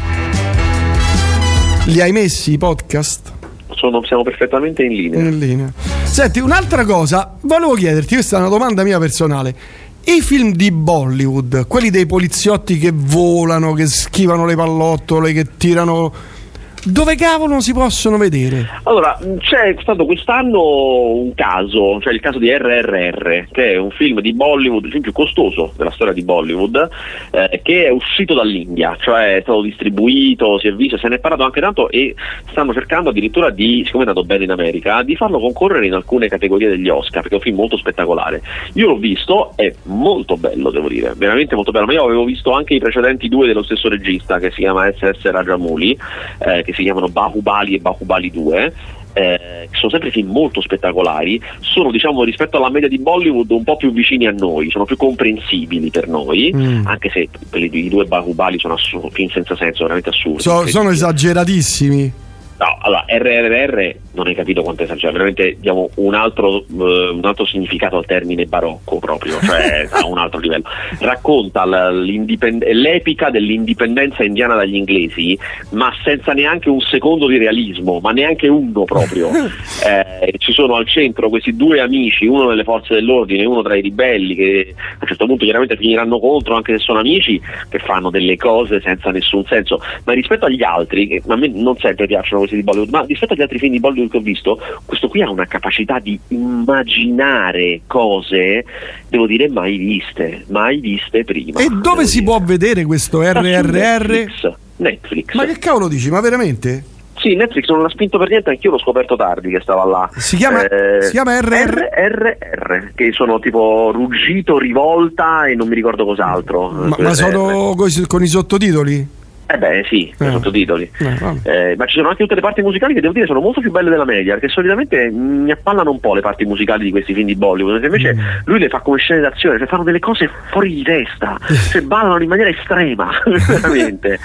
Li hai messi i podcast? Sono- siamo perfettamente in linea. In linea. Senti, un'altra cosa, volevo chiederti, questa è una domanda mia personale. I film di Bollywood, quelli dei poliziotti che volano, che schivano le pallottole, che tirano... Dove cavolo si possono vedere? Allora, c'è stato quest'anno un caso, cioè il caso di RRR, che è un film di Bollywood, il film più costoso della storia di Bollywood, eh, che è uscito dall'India, cioè è stato distribuito, si è visto, se ne è parlato anche tanto e stanno cercando addirittura di, siccome è andato bene in America, di farlo concorrere in alcune categorie degli Oscar, perché è un film molto spettacolare. Io l'ho visto, è molto bello, devo dire, veramente molto bello, ma io avevo visto anche i precedenti due dello stesso regista, che si chiama SS Rajamouli, eh, che si chiamano Bahubali e Bahubali 2 eh, sono sempre film molto spettacolari, sono diciamo rispetto alla media di Bollywood un po' più vicini a noi, sono più comprensibili per noi, Mm. anche se i due Bahubali sono assurdi, film senza senso, veramente assurdi. So- sono esageratissimi. No, allora RRR non hai capito quanto esagerato, veramente diamo un altro, eh, un altro significato al termine barocco proprio, cioè a un altro livello. Racconta l'epica dell'indipendenza indiana dagli inglesi, ma senza neanche un secondo di realismo, ma neanche uno proprio. Eh, ci sono al centro questi due amici, uno nelle forze dell'ordine e uno tra i ribelli, che a un certo punto chiaramente finiranno contro, anche se sono amici, che fanno delle cose senza nessun senso. Ma rispetto agli altri, che a me non sempre piacciono questi di Bollywood, ma rispetto agli altri film di Bollywood che ho visto, questo qui ha una capacità di immaginare cose, devo dire, mai viste, mai viste prima. E dove si può vedere questo RRR? Netflix. Netflix. Ma che cavolo dici? Ma veramente? Sì, Netflix non l'ha spinto per niente, anch'io l'ho scoperto tardi che stava là. Eh, Si chiama- si chiama RR? RRR, che sono tipo ruggito, rivolta e non mi ricordo cos'altro. Ma, ma sono coi- con i sottotitoli? Eh beh sì, Eh. i sottotitoli. Eh. Eh, ma ci sono anche tutte le parti musicali che devo dire sono molto più belle della media, perché solitamente mi appallano un po' le parti musicali di questi film di Bollywood, invece Mm. lui le fa come scene d'azione, cioè fanno delle cose fuori di testa, cioè ballano in maniera estrema, veramente.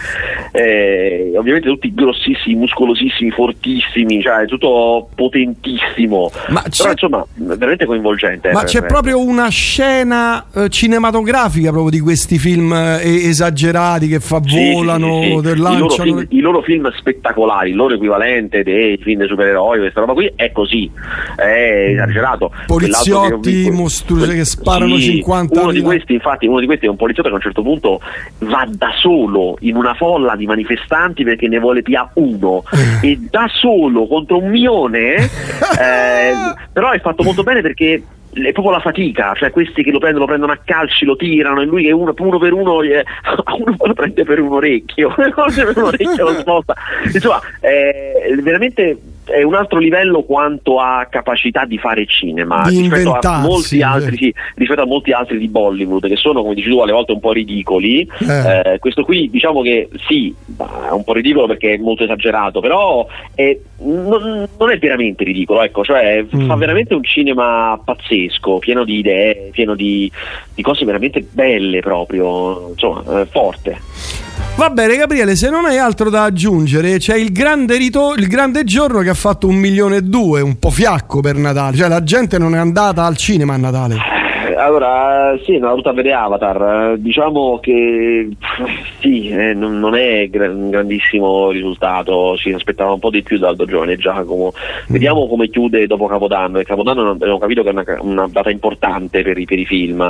Eh, ovviamente tutti grossissimi, muscolosissimi, fortissimi, cioè tutto potentissimo. Ma Però insomma, veramente coinvolgente. Ma eh, c'è eh. proprio una scena eh, cinematografica proprio di questi film esagerati che fa Sì, volano. lanciano, Sì, sì. del- I, loro film, i loro film spettacolari, il loro equivalente dei film dei supereroi, questa roba qui è così, è esagerato. Poliziotti mostruosi che sparano Sì, 50 uno di questi infatti uno di questi è un poliziotto che a un certo punto va da solo in una folla di manifestanti perché ne vuole pia uno e da solo contro un milione eh, però è fatto molto bene perché è proprio la fatica, cioè questi che lo prendono, lo prendono a calci, lo tirano e lui che uno, uno per uno, eh, uno lo prende per un orecchio, per un orecchio lo sposta. Insomma, è veramente è un altro livello quanto a capacità di fare cinema Di rispetto a molti eh. altri, sì, rispetto a molti altri di Bollywood che sono, come dici tu, alle volte un po' ridicoli. Eh. Eh, questo qui diciamo che sì, è un po' ridicolo perché è molto esagerato, però è- non, non è veramente ridicolo, ecco, cioè Mm. fa veramente un cinema pazzesco, pieno di idee, pieno di, di cose veramente belle proprio, insomma, eh, forte. Va bene, Gabriele, se non hai altro da aggiungere, c'è il grande, rito- il grande giorno che ha fatto un milione e due, un po' fiacco per Natale. Cioè, la gente non è andata al cinema a Natale. Allora, sì, non ho avuto a vedere Avatar. Eh, Diciamo che sì, eh, non, non è un grandissimo risultato. Si aspettava un po' di più da Aldo Giovane Giacomo. Vediamo come chiude dopo Capodanno. E Capodanno abbiamo capito che è una, una data importante per i, per i film.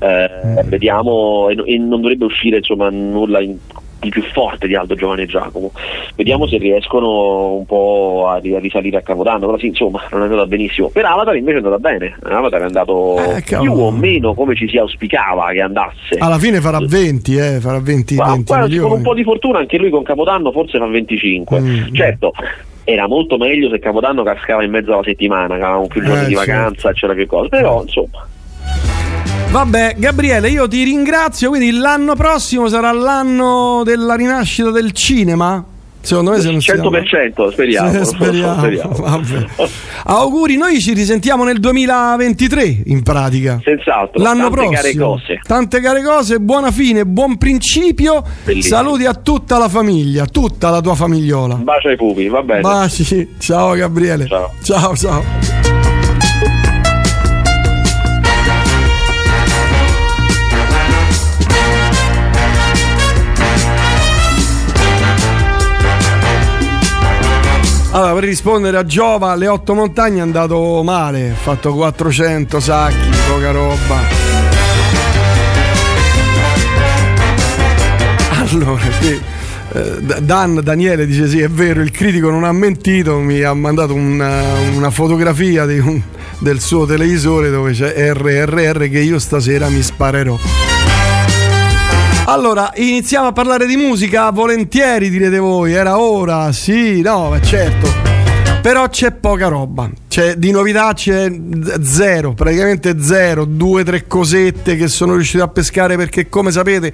Eh, Vediamo, e, e non dovrebbe uscire insomma nulla in- di più forte di Aldo Giovane e Giacomo. Vediamo se riescono un po' a, a risalire a Capodanno. Però sì, insomma, non è andata benissimo. Per Avatar invece è andata bene. Avatar è andato Eh, più o meno come ci si auspicava che andasse. Alla fine farà 20, eh, farà 20, Ma 20 guarda, con un milioni. po' di fortuna anche lui con Capodanno forse fa 25. Mm. Certo, era molto meglio se Capodanno cascava in mezzo alla settimana, avevamo più giorni Eh, di certo. vacanza e c'era più cose. Però insomma. Vabbè, Gabriele, io ti ringrazio. Quindi l'anno prossimo sarà l'anno della rinascita del cinema? Secondo me se non 100% speriamo. Eh, speriamo. speriamo. Auguri, noi ci risentiamo nel 2023 in pratica. Senz'altro. L'anno tante care prossimo. cose. Tante care cose, buona fine, buon principio. Bellissimo. Saluti a tutta la famiglia, tutta la tua famigliola. Un bacio ai pupi, va bene. Baci. Ciao Gabriele. Ciao. Ciao, ciao. Allora, per rispondere a Giova, le otto montagne è andato male, ha fatto 400 sacchi, poca roba. Allora, qui, eh, Dan Daniele dice sì, è vero, il critico non ha mentito, mi ha mandato una, una fotografia un- del suo televisore dove c'è RRR che io stasera mi sparerò. Allora, iniziamo a parlare di musica, volentieri direte voi, era ora, sì, no, ma certo. Però c'è poca roba, c'è, di novità c'è zero, praticamente zero, due o tre cosette che sono riuscito a pescare perché come sapete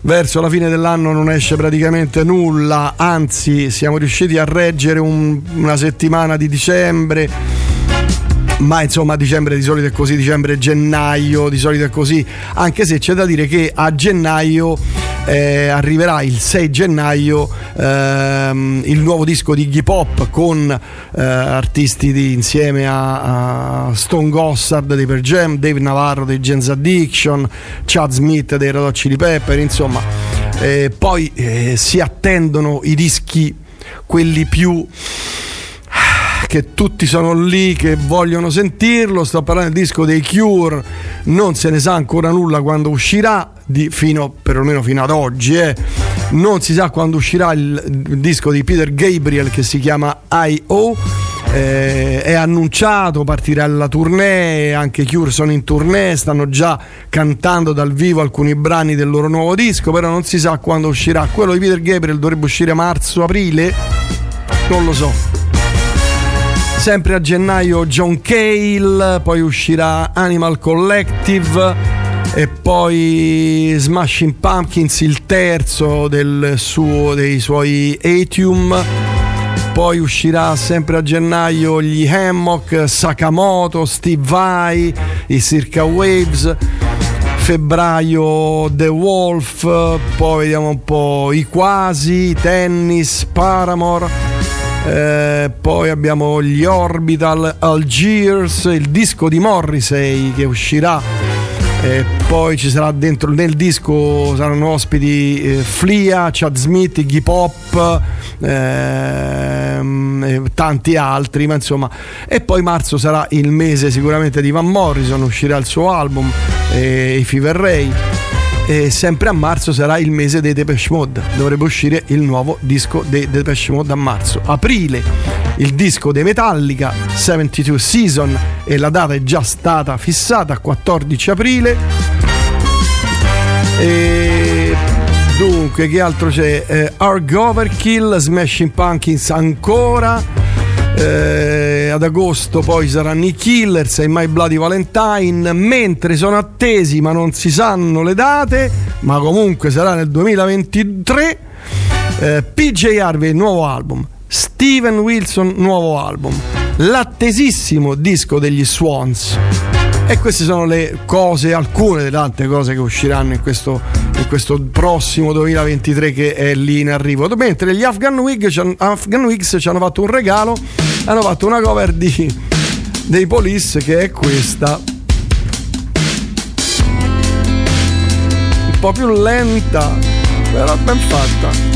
verso la fine dell'anno non esce praticamente nulla, anzi siamo riusciti a reggere un- una settimana di dicembre ma insomma dicembre di solito è così, dicembre gennaio di solito è così, anche se c'è da dire che a gennaio eh, arriverà il 6 gennaio ehm, il nuovo disco di Iggy Pop con eh, artisti di- insieme a, a Stone Gossard dei Per Jam, Dave Navarro dei Gens Addiction, Chad Smith dei Red Hot Chili Pepper, insomma eh, poi eh, si attendono i dischi quelli più che tutti sono lì che vogliono sentirlo. Sto parlando del disco dei Cure, non se ne sa ancora nulla quando uscirà, di- fino, perlomeno fino ad oggi. eh. Non si sa quando uscirà il, disco di Peter Gabriel che si chiama I.O. Eh, è annunciato, partirà la tournée, anche Cure sono in tournée, stanno già cantando dal vivo alcuni brani del loro nuovo disco, però non si sa quando uscirà. Quello di Peter Gabriel dovrebbe uscire marzo-aprile, non lo so. Sempre a gennaio John Cale, poi uscirà Animal Collective e poi Smashing Pumpkins, il terzo suo, dei suoi Atium. Poi uscirà sempre a gennaio gli Hammock, Sakamoto, Steve Vai, i Circa Waves. Febbraio The Wolf, poi vediamo un po' i Quasi, Tennis, Paramore. Eh, poi abbiamo gli Orbital, Algiers, il disco di Morrissey che uscirà. E poi ci sarà dentro nel disco saranno ospiti eh, Flia, Chad Smith, Iggy Pop ehm, e tanti altri ma insomma. E poi marzo sarà il mese sicuramente di Van Morrison uscirà il suo album eh, i Fever Ray e sempre a marzo sarà il mese dei Depeche Mode. Dovrebbe uscire il nuovo disco dei Depeche Mode a marzo. Aprile il disco dei Metallica 72 Season e la data è già stata fissata 14 aprile. E dunque che altro c'è? Eh, Arg Overkill Smashing Pumpkins ancora eh, ad agosto poi saranno i Killers e My Bloody Valentine. Mentre sono attesi ma non si sanno le date ma comunque sarà nel 2023 eh, PJ Harvey nuovo album. Steven Wilson nuovo album. L'attesissimo disco degli Swans e queste sono le cose, alcune delle tante cose che usciranno in questo, in questo prossimo 2023 che è lì in arrivo. Mentre gli Afghan Wigs, Afghan Wigs ci hanno fatto un regalo, hanno fatto una cover di, dei Police che è questa. Un po' più lenta, però ben fatta.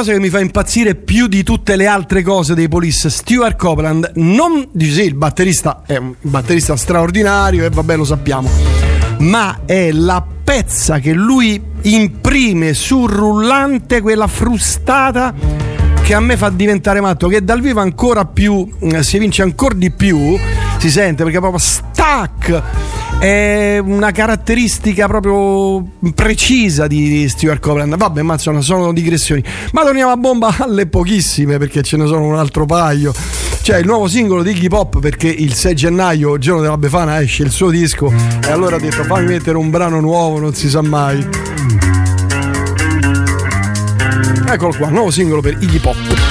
Cosa che mi fa impazzire più di tutte le altre cose dei Police. Stuart Copeland, non dici sì, il batterista è un batterista straordinario e vabbè lo sappiamo, ma è la pezza che lui imprime sul rullante, quella frustata che a me fa diventare matto, che dal vivo ancora più eh, si evince ancora di più, si sente perché proprio stack è una caratteristica proprio precisa di, Stuart Copeland. Vabbè, ma insomma, sono digressioni. Ma torniamo a bomba alle pochissime perché ce ne sono un altro paio. C'è il nuovo singolo di Iggy Pop perché il 6 gennaio, giorno della Befana, esce il suo disco e allora ha detto fammi mettere un brano nuovo, non si sa mai. Eccolo qua, nuovo singolo per Iggy Pop.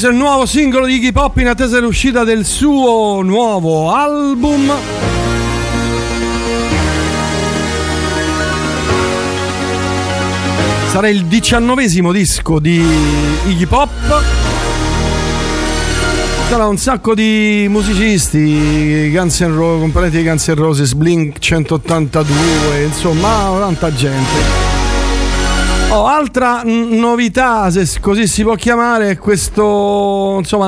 Questo è il nuovo singolo di Iggy Pop in attesa dell'uscita del suo nuovo album. Sarà il diciannovesimo disco di Iggy Pop. Sarà un sacco di musicisti, Guns N' Roses, componenti Guns N' Roses, Blink 182, insomma, tanta gente. Oh, altra novità, se così si può chiamare, è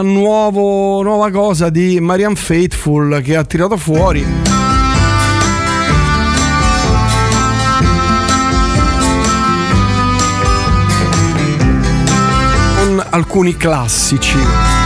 nuovo, nuova cosa di Marianne Faithful che ha tirato fuori. alcuni classici.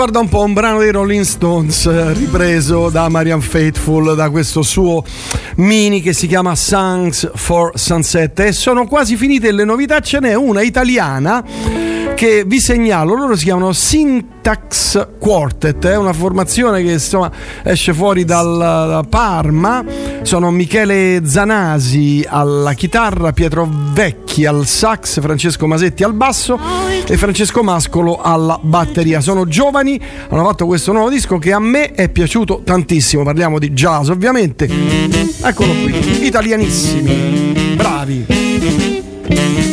Guarda un po' un brano dei Rolling Stones eh, ripreso da Marian Faithful da questo suo mini che si chiama Songs for Sunset. E sono quasi finite le novità, ce n'è una italiana che vi segnalo, loro si chiamano Syntax Quartet, è una formazione che insomma esce fuori dal, da Parma, sono Michele Zanasi alla chitarra, Pietro Vecchi al sax, Francesco Masetti al basso e Francesco Mascolo alla batteria. Sono giovani, hanno fatto questo nuovo disco che a me è piaciuto tantissimo, parliamo di jazz ovviamente. Eccolo qui, italianissimi, bravi.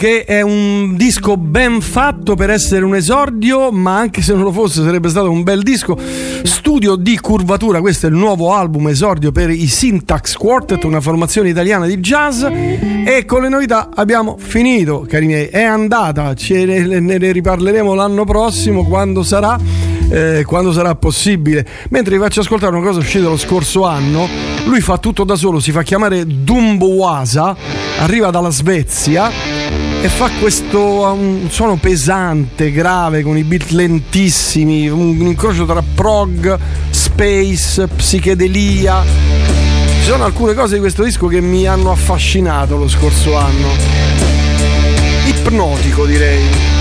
Che è un disco ben fatto per essere un esordio, ma anche se non lo fosse sarebbe stato un bel disco. Studio di curvatura, questo è il nuovo album esordio per i Syntax Quartet, una formazione italiana di jazz. E con le novità abbiamo finito, cari miei. È andata, ce ne, ne riparleremo l'anno prossimo quando sarà. eh, quando sarà possibile. Mentre vi faccio ascoltare una cosa uscita lo scorso anno, lui fa tutto da solo, si fa chiamare Dumboasa, arriva dalla Svezia e fa questo um, suono pesante, grave, con i beat lentissimi, un, un incrocio tra prog, space, psichedelia. Ci sono alcune cose di questo disco che mi hanno affascinato lo scorso anno. Ipnotico direi.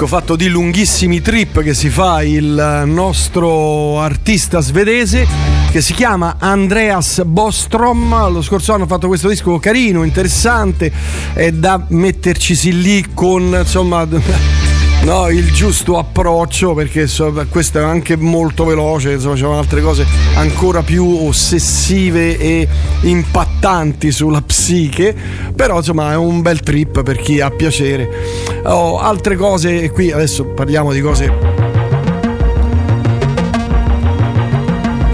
Disco fatto di lunghissimi trip che si fa il nostro artista svedese che si chiama Andreas Bostrom. Lo scorso anno ha fatto questo disco carino, interessante, è da mettercisi lì con insomma no, il giusto approccio perché so- questo è anche molto veloce, insomma c'erano altre cose ancora più ossessive e impattanti sulla psiche, però insomma è un bel trip per chi ha piacere. Oh, altre cose, qui adesso parliamo di cose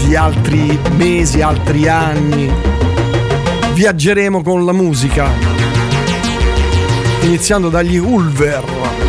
di altri mesi, altri anni. Viaggeremo con la musica, iniziando dagli Ulver.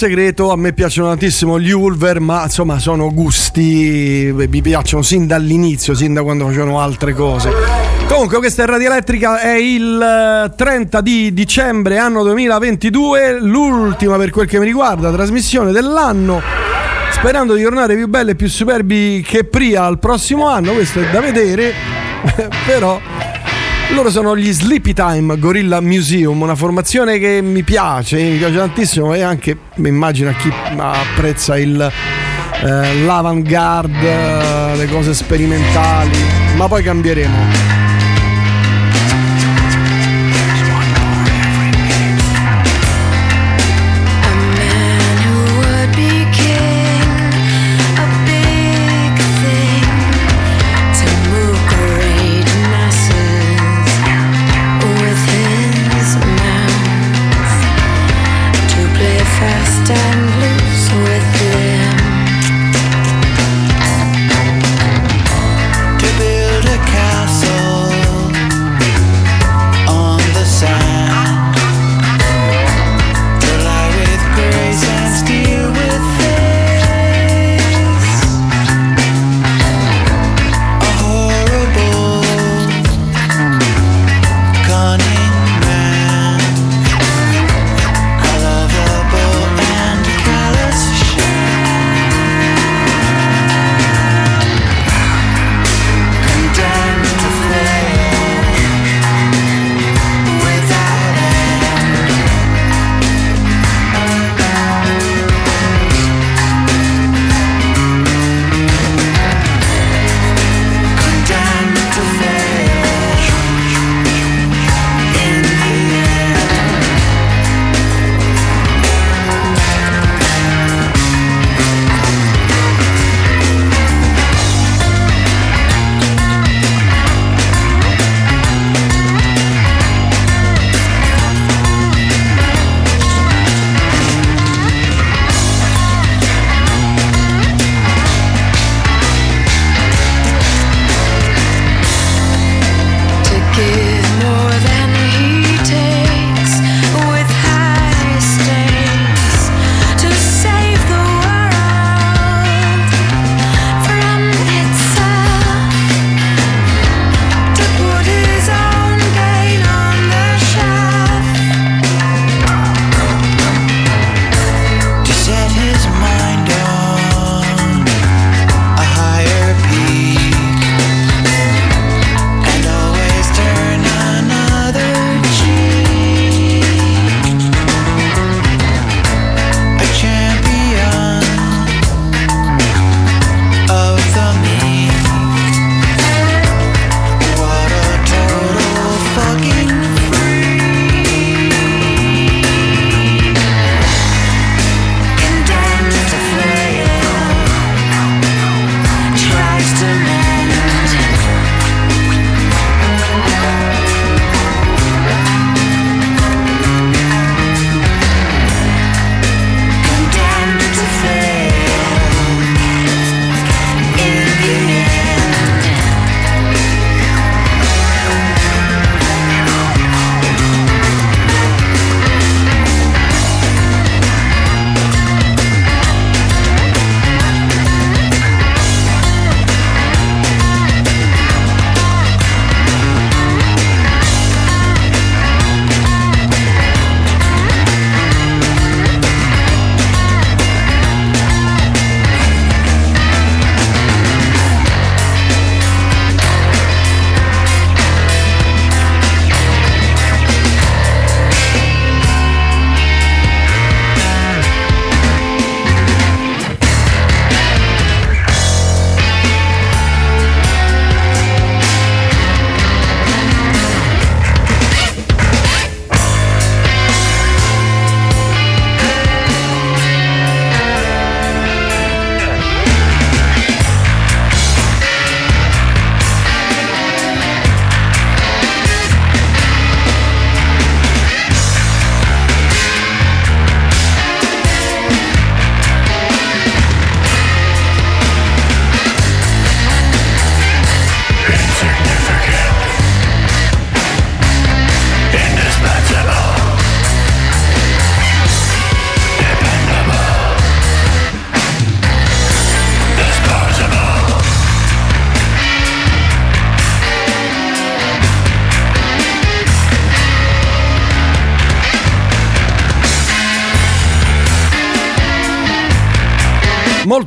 Segreto, a me piacciono tantissimo gli Ulver, ma insomma sono gusti, mi piacciono sin dall'inizio, sin da quando facevano altre cose. Comunque questa è Radio Elettrica, è il eh, 30 di dicembre anno 2022, l'ultima per quel che mi riguarda trasmissione dell'anno. Sperando di tornare più belli e più superbi che prima al prossimo anno, questo è da vedere, però Loro sono gli Sleepy Time Gorilla Museum, una formazione che mi piace, mi piace tantissimo e anche mi immagino a chi apprezza il, eh, l'avant-garde, eh, le cose sperimentali, ma poi cambieremo.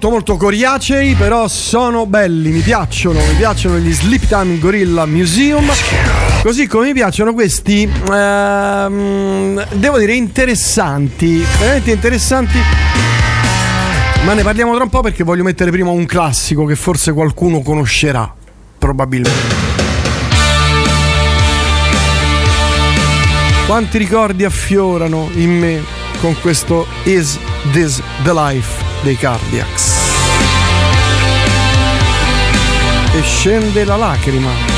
Molto molto coriacei, però sono belli, mi piacciono, mi piacciono gli Sleep Time Gorilla Museum. Così come mi piacciono questi, ehm, devo dire, interessanti, veramente interessanti. Ma ne parliamo tra un po' perché voglio mettere prima un classico che forse qualcuno conoscerà, probabilmente. Quanti ricordi affiorano in me con questo Is This the Life dei Cardiacs? E scende la lacrima.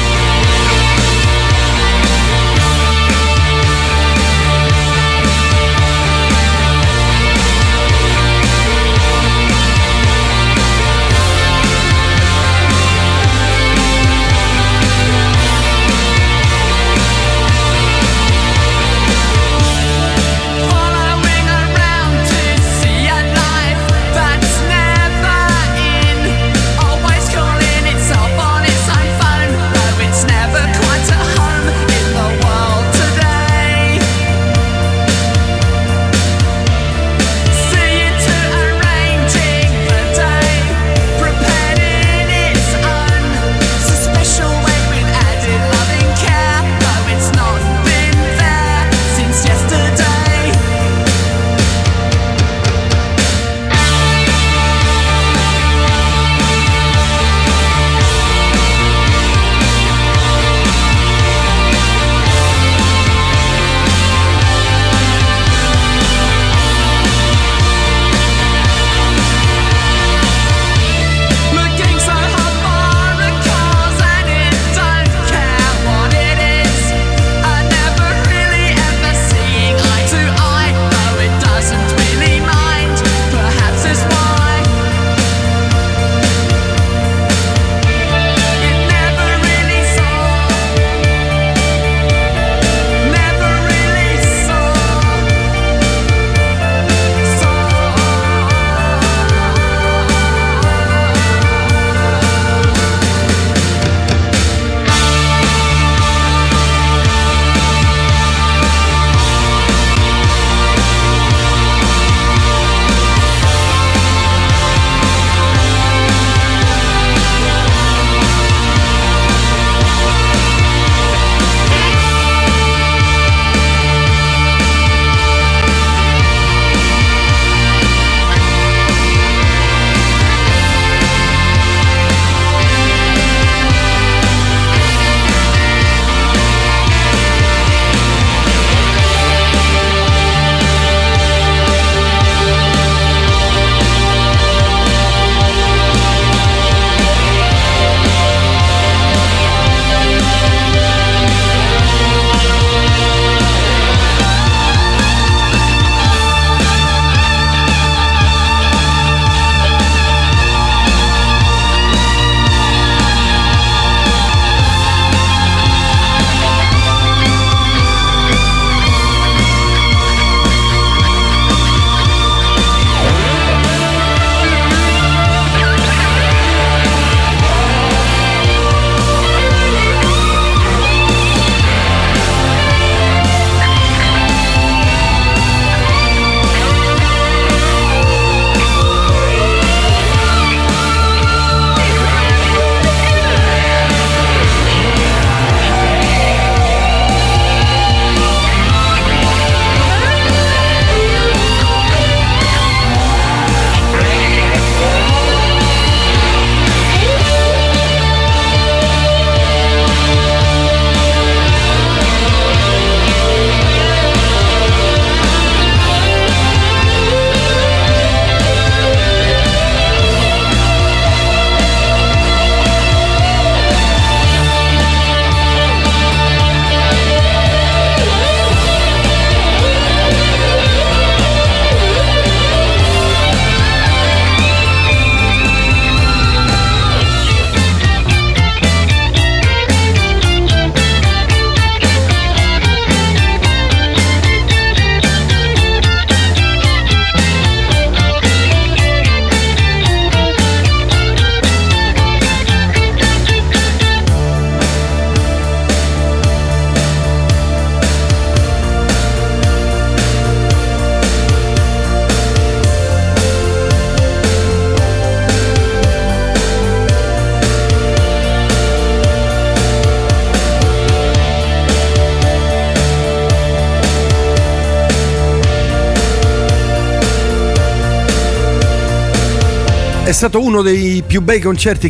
Stato uno dei più bei concerti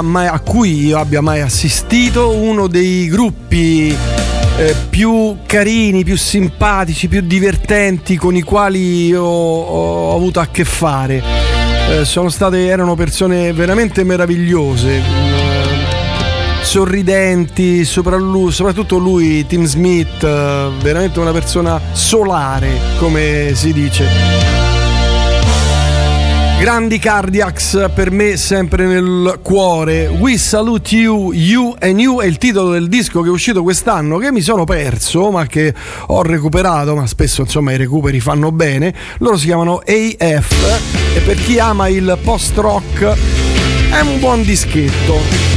mai, a cui io abbia mai assistito, uno dei gruppi eh, più carini, più simpatici, più divertenti con i quali ho, ho avuto a che fare. Eh, state, erano persone veramente meravigliose, eh, sorridenti, lui- soprattutto lui, Tim Smith, eh, veramente una persona solare, come si dice. Grandi Cardiacs per me sempre nel cuore. We Salute You, You and You è il titolo del disco che è uscito quest'anno che mi sono perso ma che ho recuperato, ma spesso insomma i recuperi fanno bene. Loro si chiamano AF e per chi ama il post rock è un buon dischetto.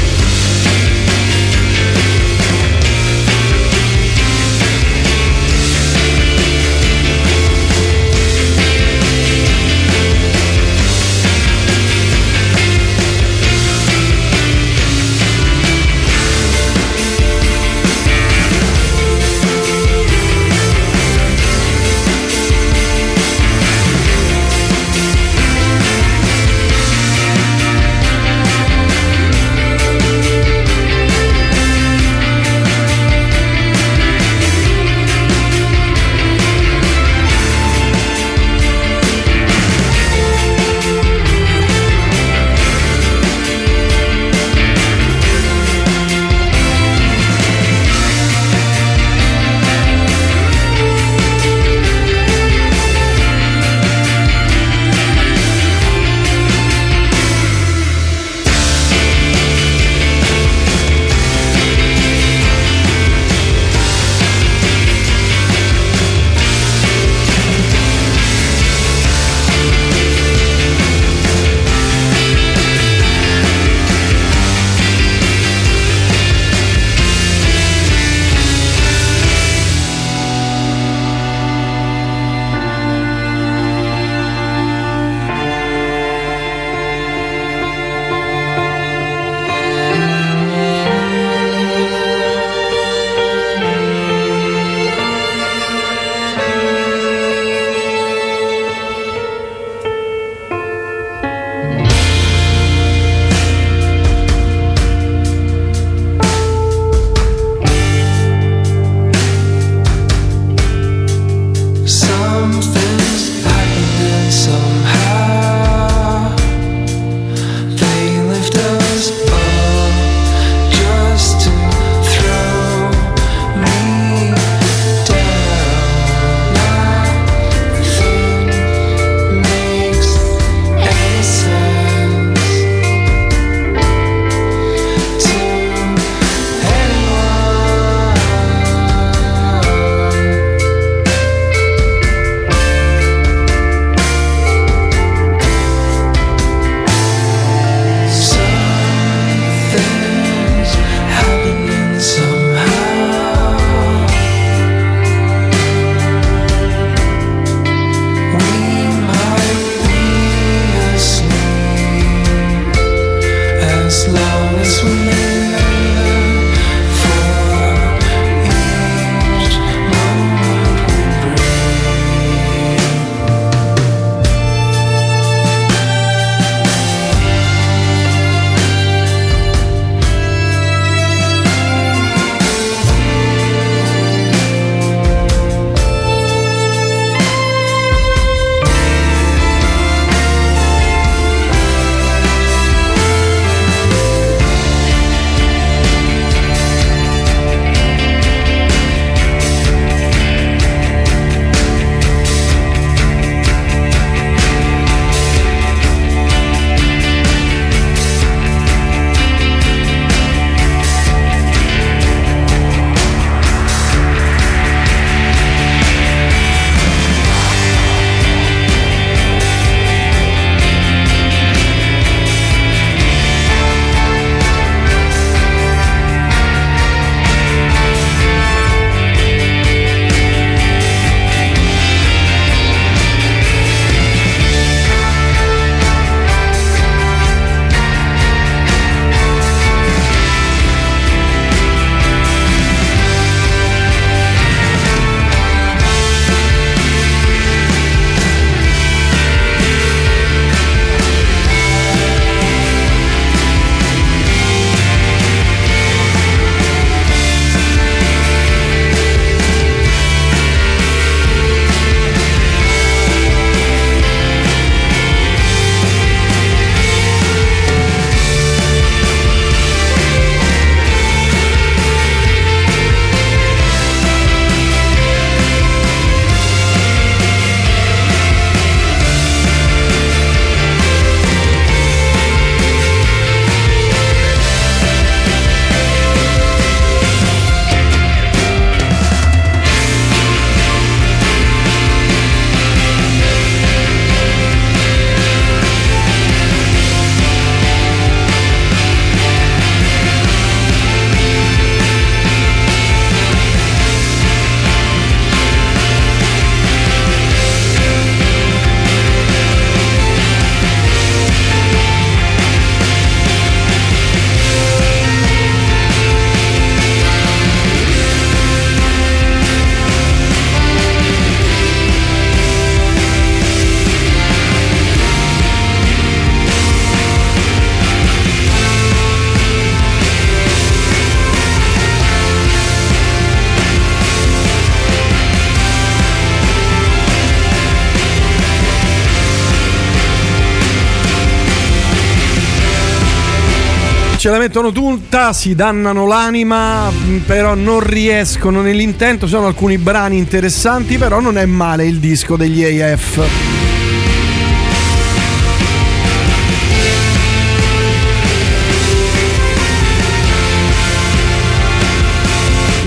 Ce la mettono tutta, si dannano l'anima, mh, però non riescono nell'intento. Sono alcuni brani interessanti, però non è male il disco degli AF.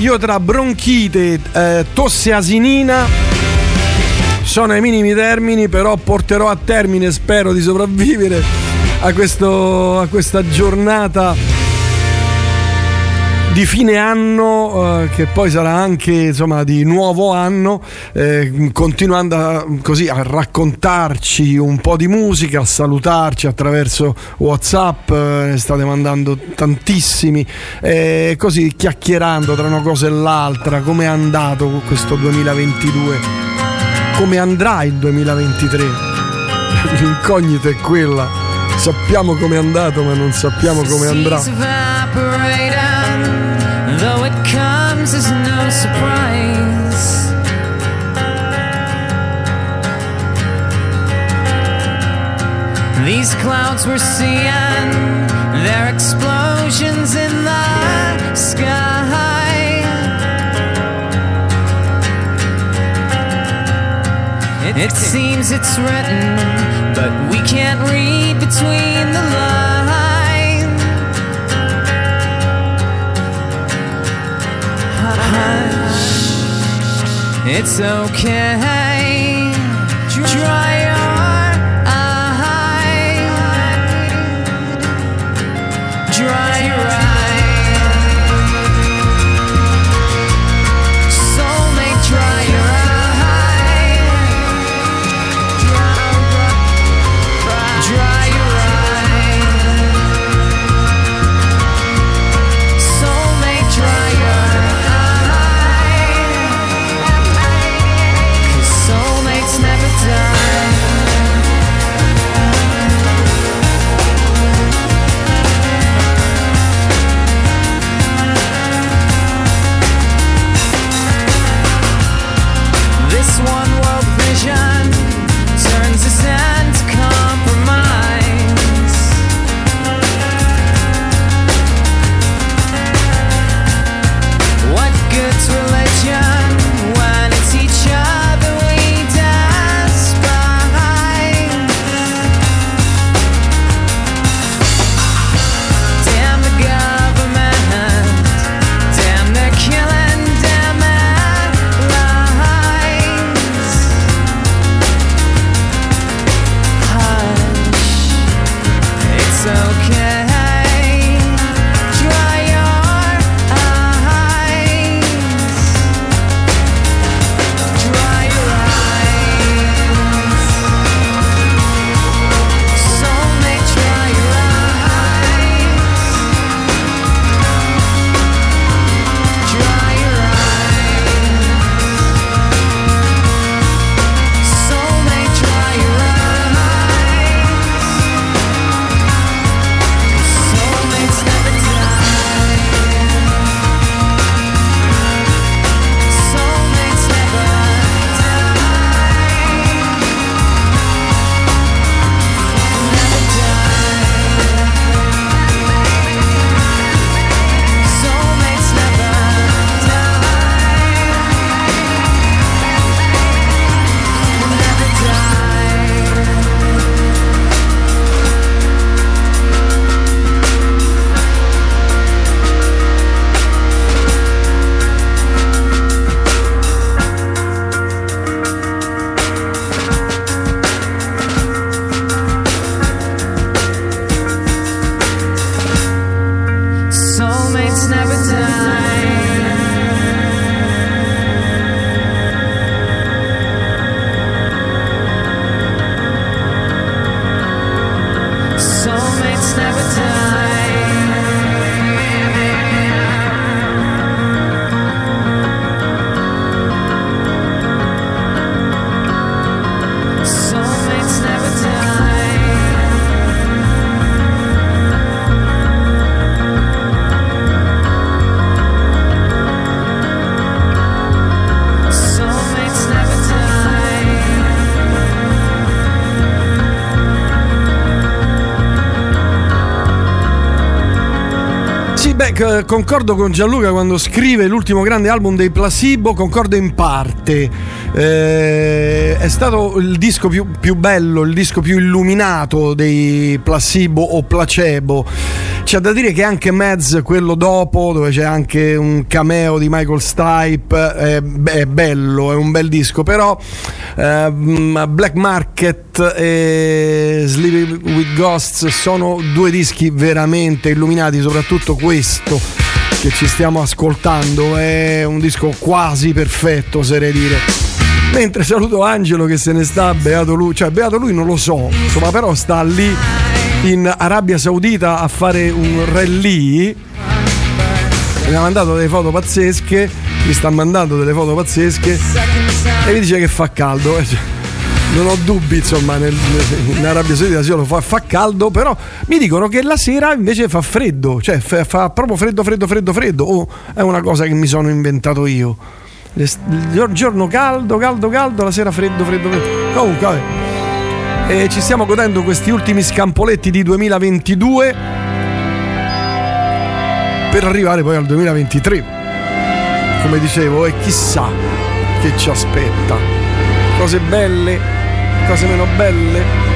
Io tra bronchite, eh, tosse asinina sono ai minimi termini, però porterò a termine, spero di sopravvivere a, questo- a questa giornata di fine anno, eh, che poi sarà anche insomma di nuovo anno, eh, continuando a, così a raccontarci un po' di musica, a salutarci attraverso WhatsApp, eh, state mandando tantissimi, così chiacchierando tra una cosa e l'altra, come è andato questo 2022, come andrà il 2023. L'incognita è quella. Sappiamo come è andato, ma non sappiamo come andrà. Though it comes as no surprise. These clouds we're seeing, they're explosions in the sky. It seems it's written, but we can't read between the lines. Hush, it's okay. Dry concordo con Gianluca quando scrive l'ultimo grande album dei Placebo, concordo in parte. Eh, è stato il disco più, più bello, il disco più illuminato dei Placebo o Placebo. C'è da dire che anche Mez, quello dopo, dove c'è anche un cameo di Michael Stipe, è, è bello, è un bel disco, però ehm, Black Market e Sleeping with Ghosts sono due dischi veramente illuminati, soprattutto questo che ci stiamo ascoltando è un disco quasi perfetto, oserei dire. Mentre saluto Angelo che se ne sta, beato lui, cioè beato lui non lo so, insomma però sta lì in Arabia Saudita a fare un rally. Mi ha mandato delle foto pazzesche, mi sta mandando delle foto pazzesche e mi dice che fa caldo. eh, cioè, Non ho dubbi, insomma, nel- in Arabia Saudita sì, fa, fa caldo, però mi dicono che la sera invece fa freddo, cioè fa, fa proprio freddo, freddo, freddo, freddo. O è una cosa che mi sono inventato io. Il gior- giorno caldo, caldo, caldo, la sera freddo, freddo, freddo. Comunque, vabbè. E ci stiamo godendo questi ultimi scampoletti di 2022 per arrivare poi al 2023. Come dicevo, e chissà che ci aspetta. Cose belle, cose meno belle.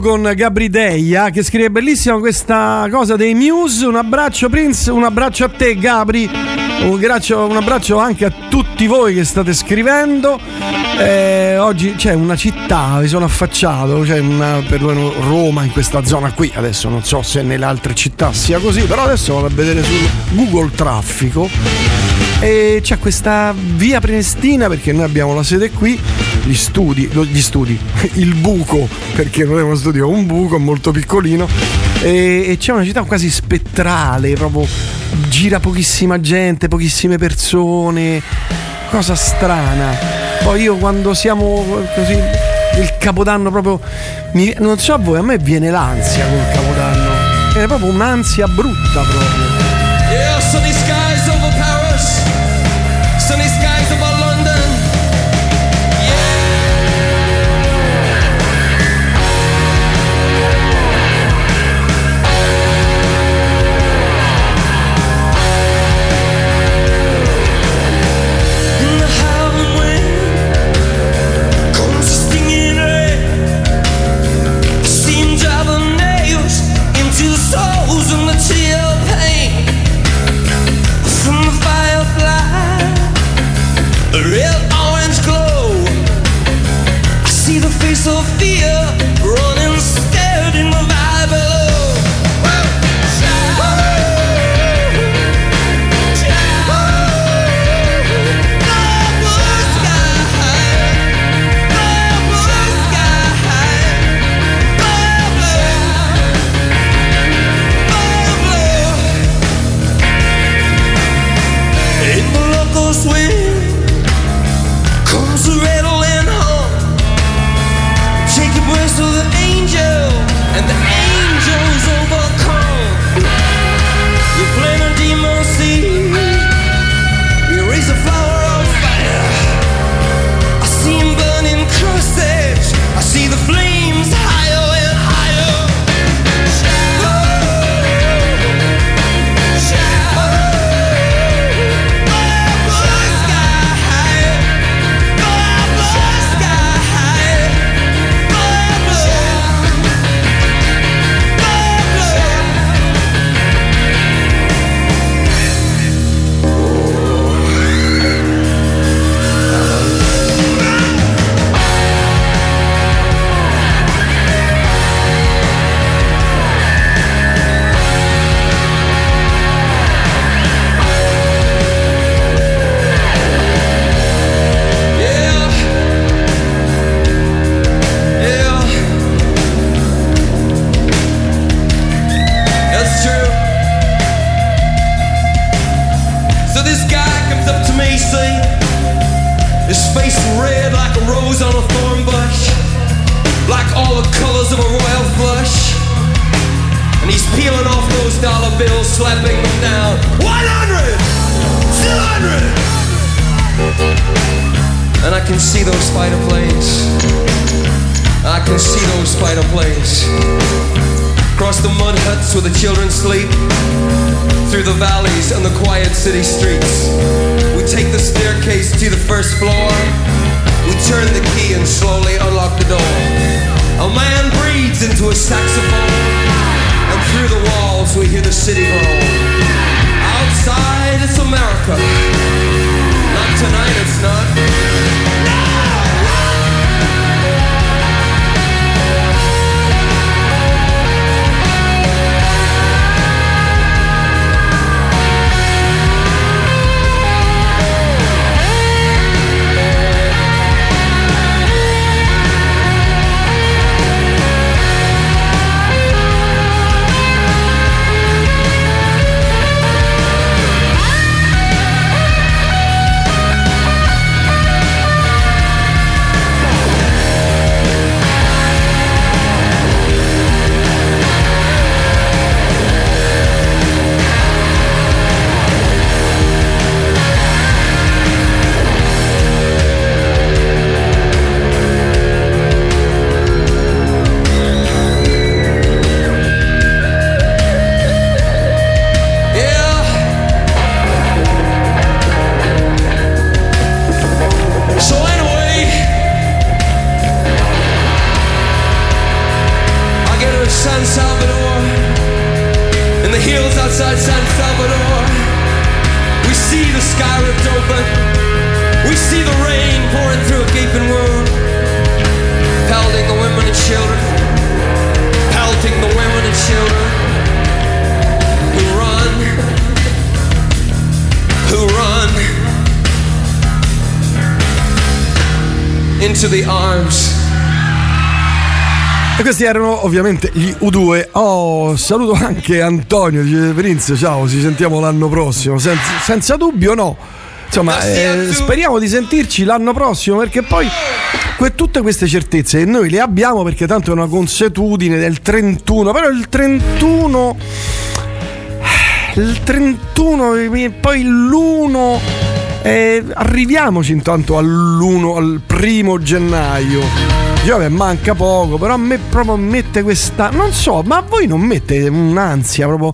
Con Gabri Deia che scrive bellissima questa cosa dei Muse. Un abbraccio Prince, un abbraccio a te Gabri, un abbraccio, un abbraccio anche a tutti voi che state scrivendo. Eh, oggi c'è una città, vi sono affacciato, c'è una, perlomeno Roma in questa zona qui, adesso non so se nelle altre città sia così, però adesso vado a vedere su Google Traffico. E c'è questa via Prenestina perché noi abbiamo la sede qui, gli studi, gli studi, il buco, perché non è uno studio, è un buco molto piccolino e, e c'è una città quasi spettrale, proprio gira pochissima gente, pochissime persone, cosa strana. Poi io quando siamo così il capodanno proprio mi- non so a voi, a me viene l'ansia col capodanno. È proprio un'ansia brutta proprio. U2. Oh, saluto anche Antonio, dice Prince, ciao, ci sentiamo l'anno prossimo. Senza, senza dubbio no. Insomma, eh, speriamo di sentirci l'anno prossimo perché poi que- tutte queste certezze noi le abbiamo perché tanto è una consuetudine del 31, però il 31 il 31 e poi l'1 eh, arriviamoci intanto all'1 al primo gennaio Io che manca poco, però a me proprio mette questa. Non so, ma a voi non mette un'ansia proprio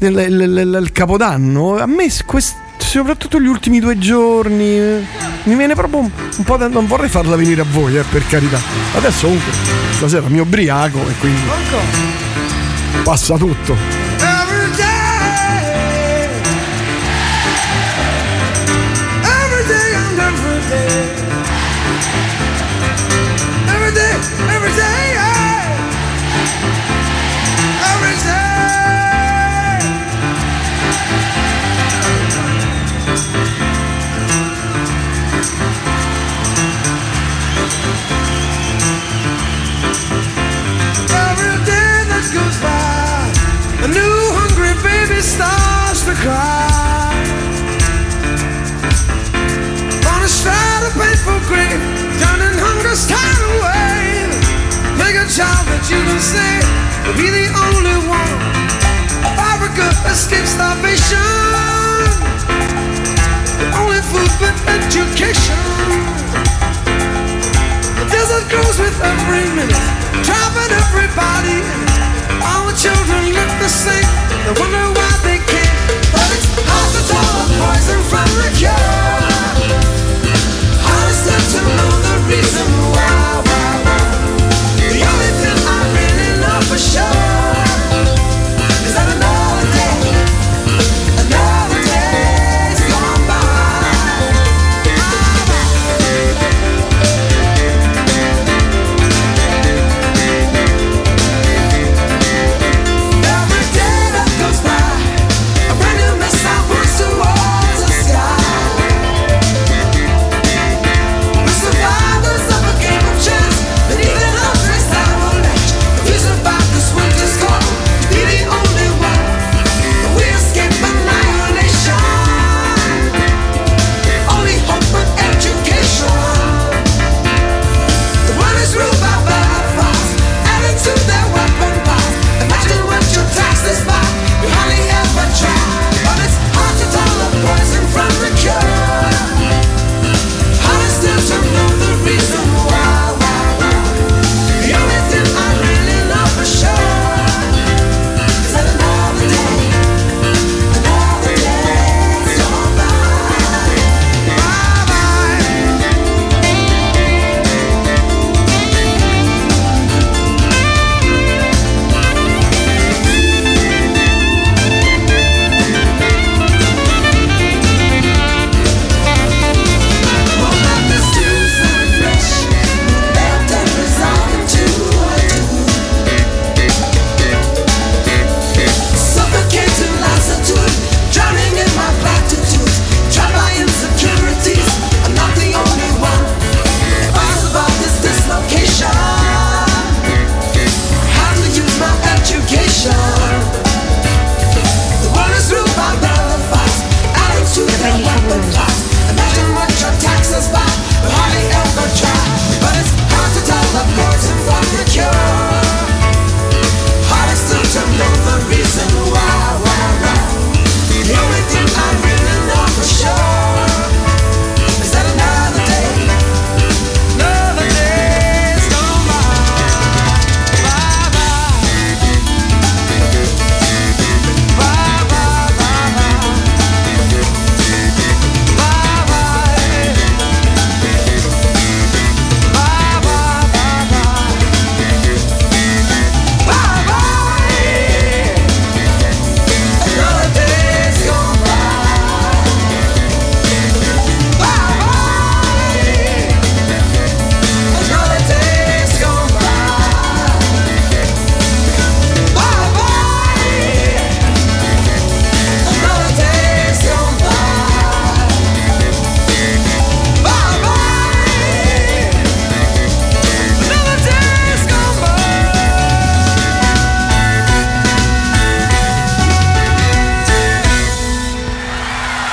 il capodanno? A me quest- soprattutto gli ultimi due giorni eh, mi viene proprio un, un po' da. Non vorrei farla venire a voi, eh, per carità. Adesso comunque stasera mi ubriaco e quindi passa tutto. Cry. On a stride of painful grave, turning hunger's tide away. Make a child that you can will be the only one. Africa escape starvation. The only food but education. The desert grows with every minute, trapping everybody. All the children look the same. They wonder why they can't. But it's hard to tell the poison from the cure.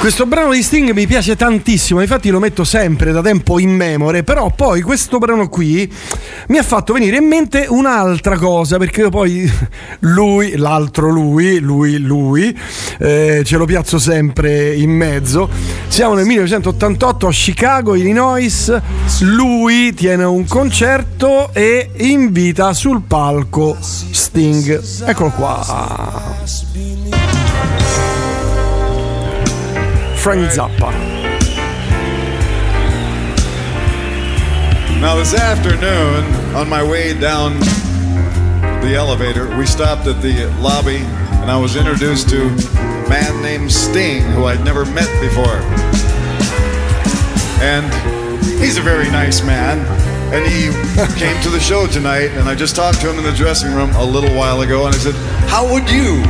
Questo brano di Sting mi piace tantissimo, infatti lo metto sempre da tempo in memoria, però poi questo brano qui mi ha fatto venire in mente un'altra cosa, perché poi lui, l'altro lui, lui, lui, eh, ce lo piazzo sempre in mezzo. Siamo nel 1988 a Chicago, Illinois, lui tiene un concerto e invita sul palco Sting. Eccolo qua. Frank Zappa. Now, this afternoon, on my way down the elevator, we stopped at the lobby and I was introduced to a man named Sting, who I'd never met before. And he's a very nice man. And he came to the show tonight, and I just talked to him in the dressing room a little while ago, and I said, How would you,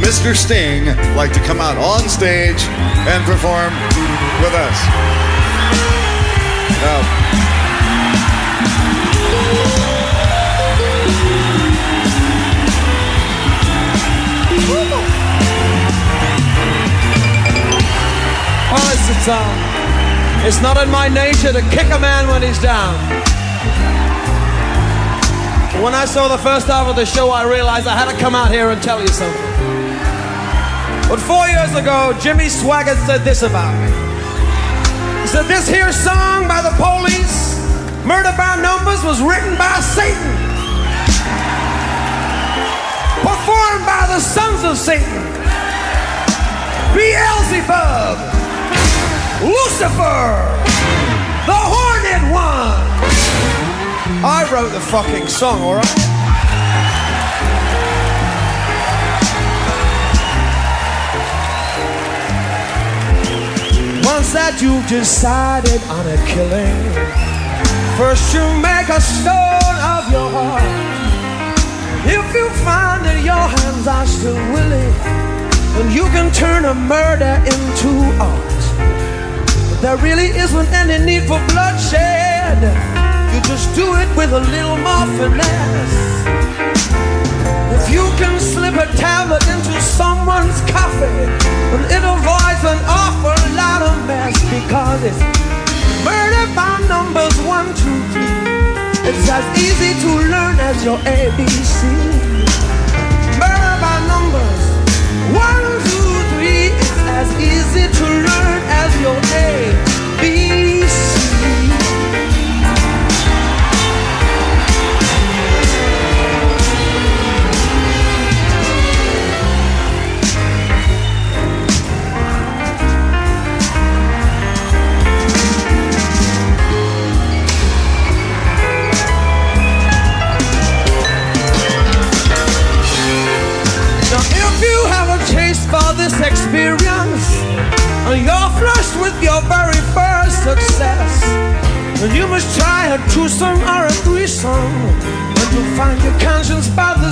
Mr. Sting, like to come out on stage and perform with us? Now, the. Uh, it's not in my nature to kick a man when he's down. When I saw the first half of the show, I realized I had to come out here and tell you something. But four years ago, Jimmy Swaggart said this about me. He said, This here song by the police, Murder by Numbers, was written by Satan, performed by the sons of Satan, Beelzebub, Lucifer, the Horned One. I wrote the fucking song, alright? That you've decided on a killing, first you make a stone of your heart. If you find that your hands are still willing, then you can turn a murder into art. But there really isn't any need for bloodshed. You just do it with a little more finesse. If you can slip a tablet into someone's coffee, then it avoids an awful mess because it's murder by numbers one, two, three. It's as easy to learn as your ABC. Murder by numbers one, two, three. It's as easy to learn as your ABC. Now,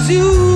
you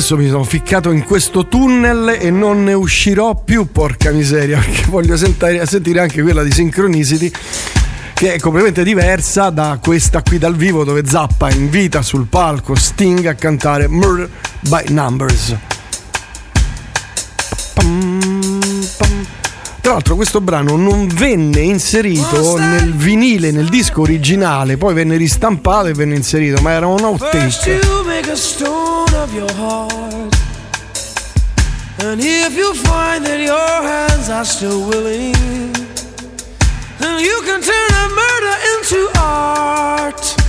Adesso mi sono ficcato in questo tunnel e non ne uscirò più, porca miseria, perché voglio sentire, sentire anche quella di Synchronicity che è completamente diversa da questa qui dal vivo dove Zappa invita sul palco Sting a cantare Murder by Numbers. Tra l'altro questo brano non venne inserito nel vinile, nel disco originale, poi venne ristampato e venne inserito, ma era un outtake. you make a stone of your heart And if you find that your hands are still willing Then you can turn a murder into art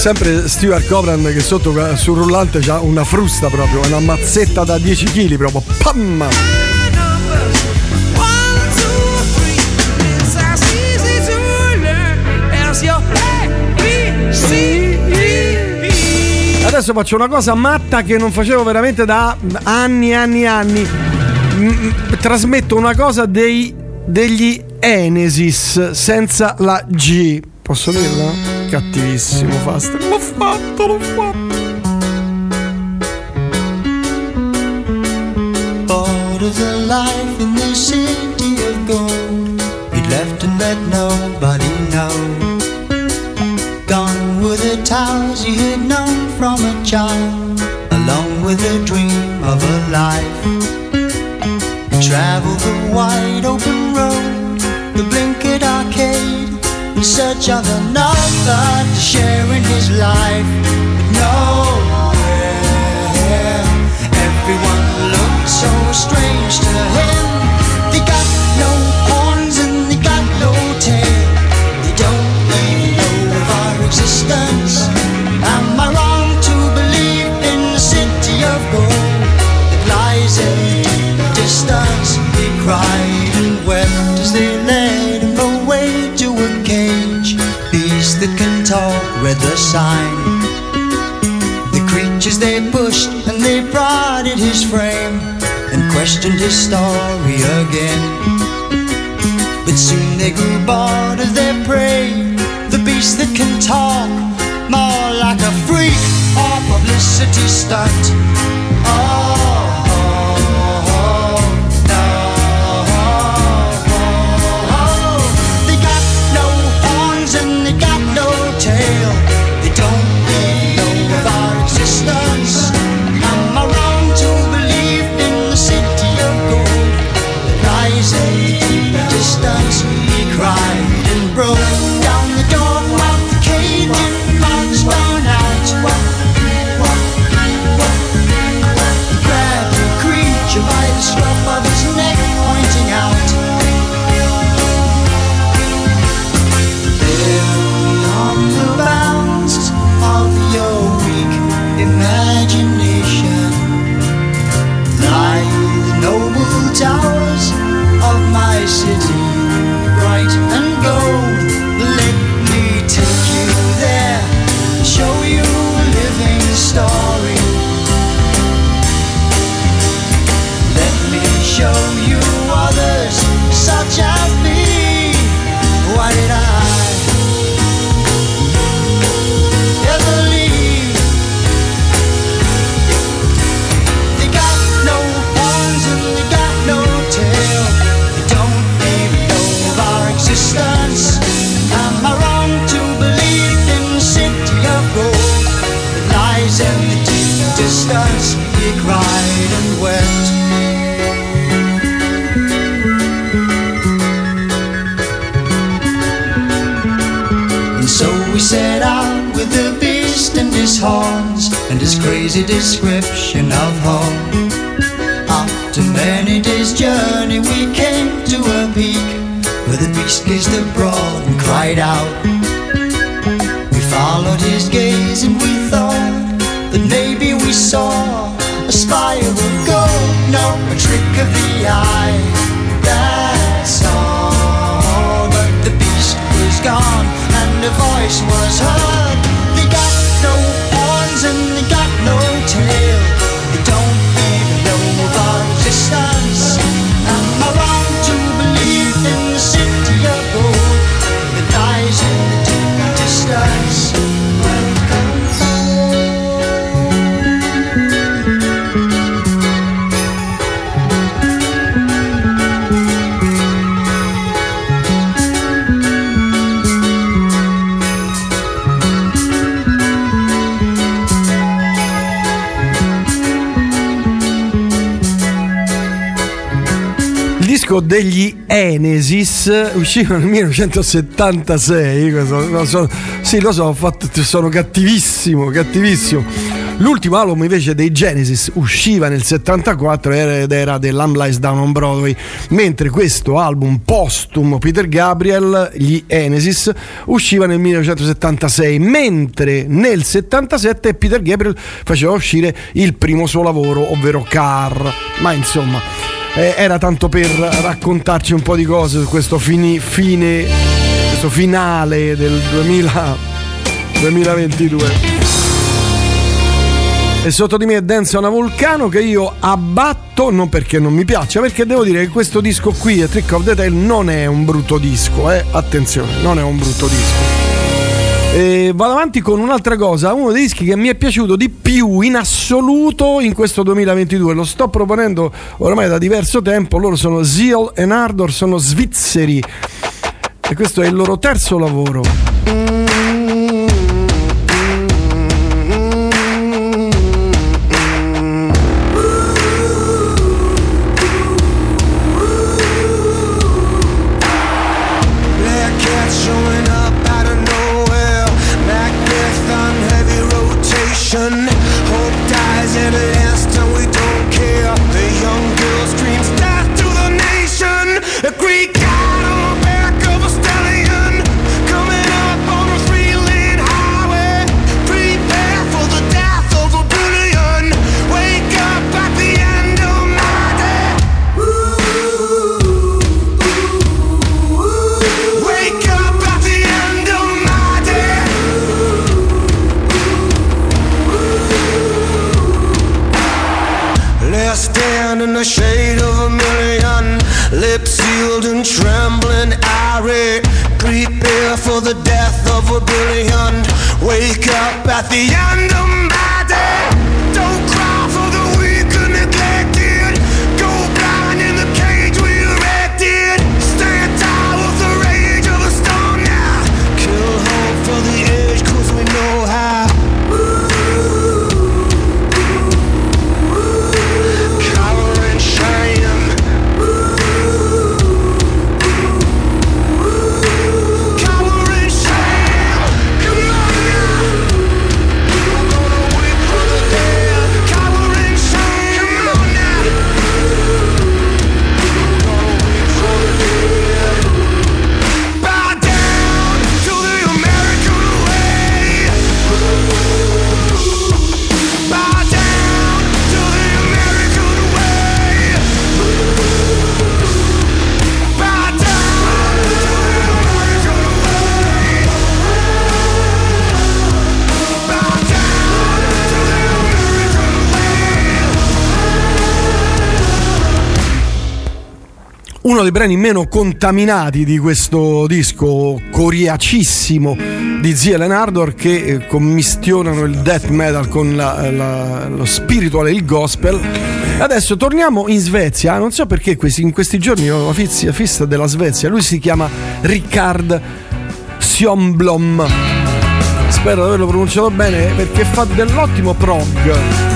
sempre Stuart Copland che sotto sul rullante c'ha una frusta proprio, una mazzetta da 10 kg proprio. Pam! Adesso faccio una cosa matta che non facevo veramente da anni e anni e anni. Trasmetto una cosa dei, degli Enesis senza la G. Posso dirla? Cattivissimo, Fast. L'ho fatto, l'ho fatto. Of the life in the city of gold He'd left and let nobody know Gone were the towers he had known from a child Along with the dream of a life He traveled the wide open road the blinkered arcade in search of another to share in his life. Nowhere, everyone looked so strange to him. Sign. The creatures they pushed and they prodded his frame and questioned his story again. But soon they grew bored of their prey. The beast that can talk, more like a freak or publicity stunt. Crazy description of home. After many days' journey, we came to a peak where the beast gazed abroad and cried out. We followed his gaze and we Degli Enesis usciva nel 1976. questo- lo so- sì, lo so, fatto- sono cattivissimo, cattivissimo. L'ultimo album invece dei Genesis usciva nel 74 era- ed era dell'Am Lies Down on Broadway, mentre questo album postumo Peter Gabriel, gli Enesis, usciva nel 1976, mentre nel 77 Peter Gabriel faceva uscire il primo suo lavoro, ovvero Car. Ma insomma, eh, era tanto per raccontarci un po' di cose su questo fini- fine, questo finale del 2000 2022. E sotto di me è Dance on a Vulcano che io abbatto non perché non mi piaccia, perché devo dire che questo disco qui, Trick of the Tail, non è un brutto disco, eh? attenzione, non è un brutto disco. E vado avanti con un'altra cosa, uno dei dischi che mi è piaciuto di più in assoluto in questo 2022, lo sto proponendo ormai da diverso tempo, loro sono Zeal e Ardor, sono svizzeri e questo è il loro terzo lavoro. dei brani meno contaminati di questo disco coriacissimo di Zia Lenardor che eh, commistionano il death metal con la, la, lo spiritual e il gospel. Adesso torniamo in Svezia, non so perché in questi giorni ho la festa della Svezia, lui si chiama Riccard Sjomblom, Spero di averlo pronunciato bene perché fa dell'ottimo prog.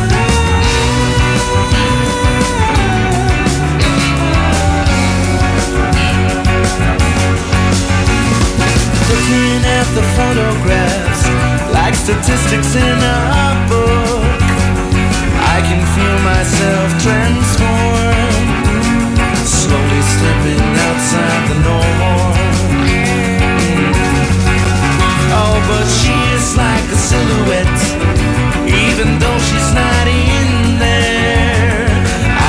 at the photographs like statistics in a book. I can feel myself transform, slowly stepping outside the norm. Oh, but she is like a silhouette, even though she's not in there.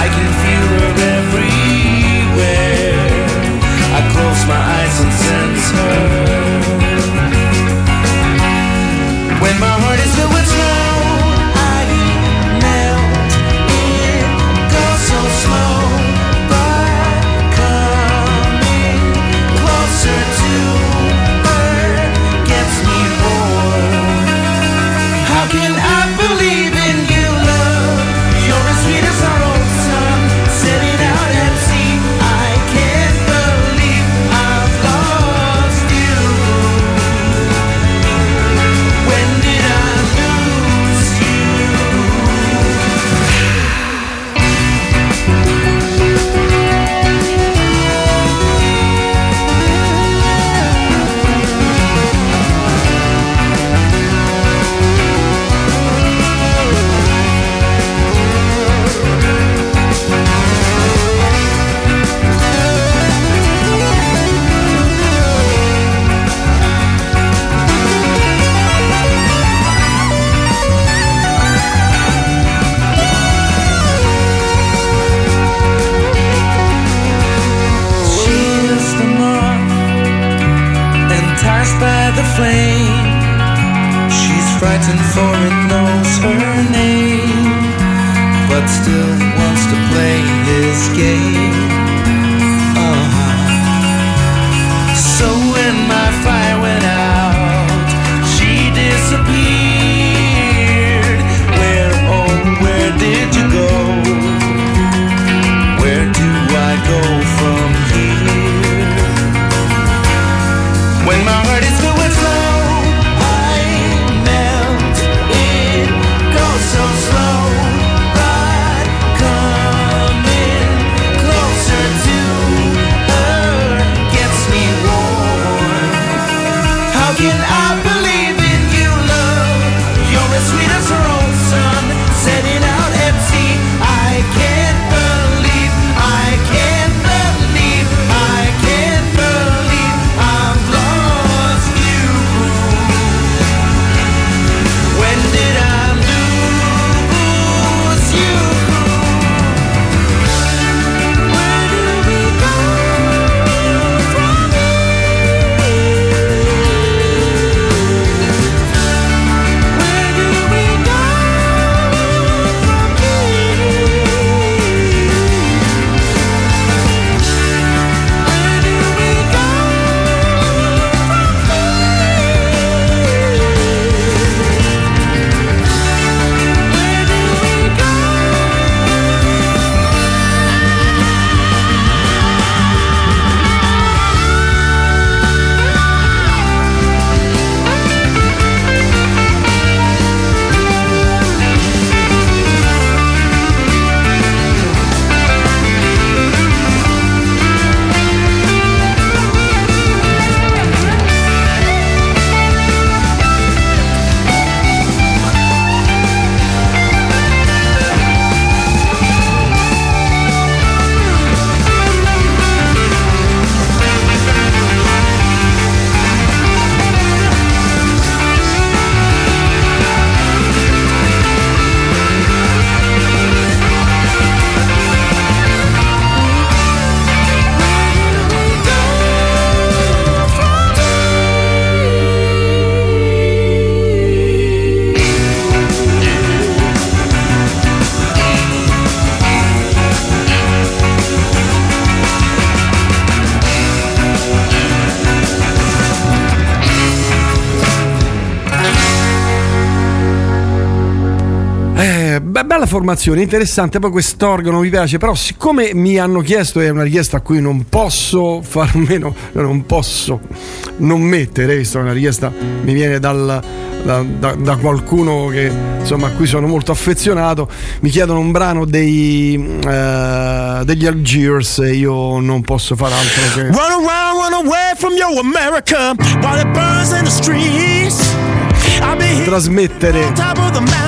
I can feel her everywhere. I close my eyes and sense her. informazione interessante, poi quest'organo mi piace, però siccome mi hanno chiesto, è una richiesta a cui non posso far meno, non posso non mettere, questa è una richiesta, mi viene dal, da, da, da, qualcuno che, insomma, a cui sono molto affezionato, mi chiedono un brano dei, uh, degli Algiers e io non posso far altro che... Run around, run away from your America, while it burns in the streets. Trasmettere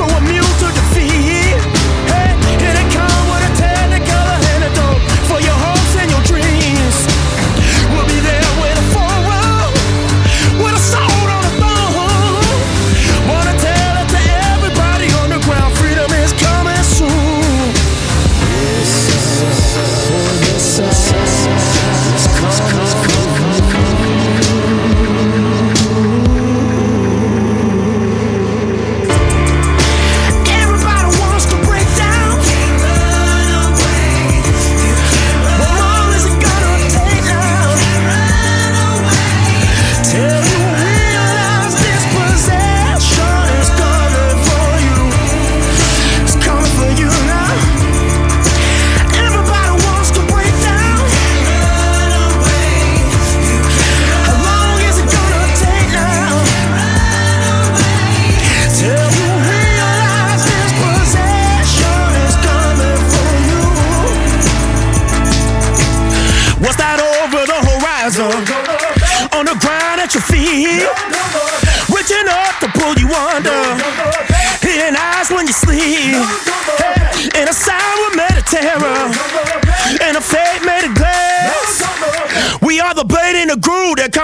So a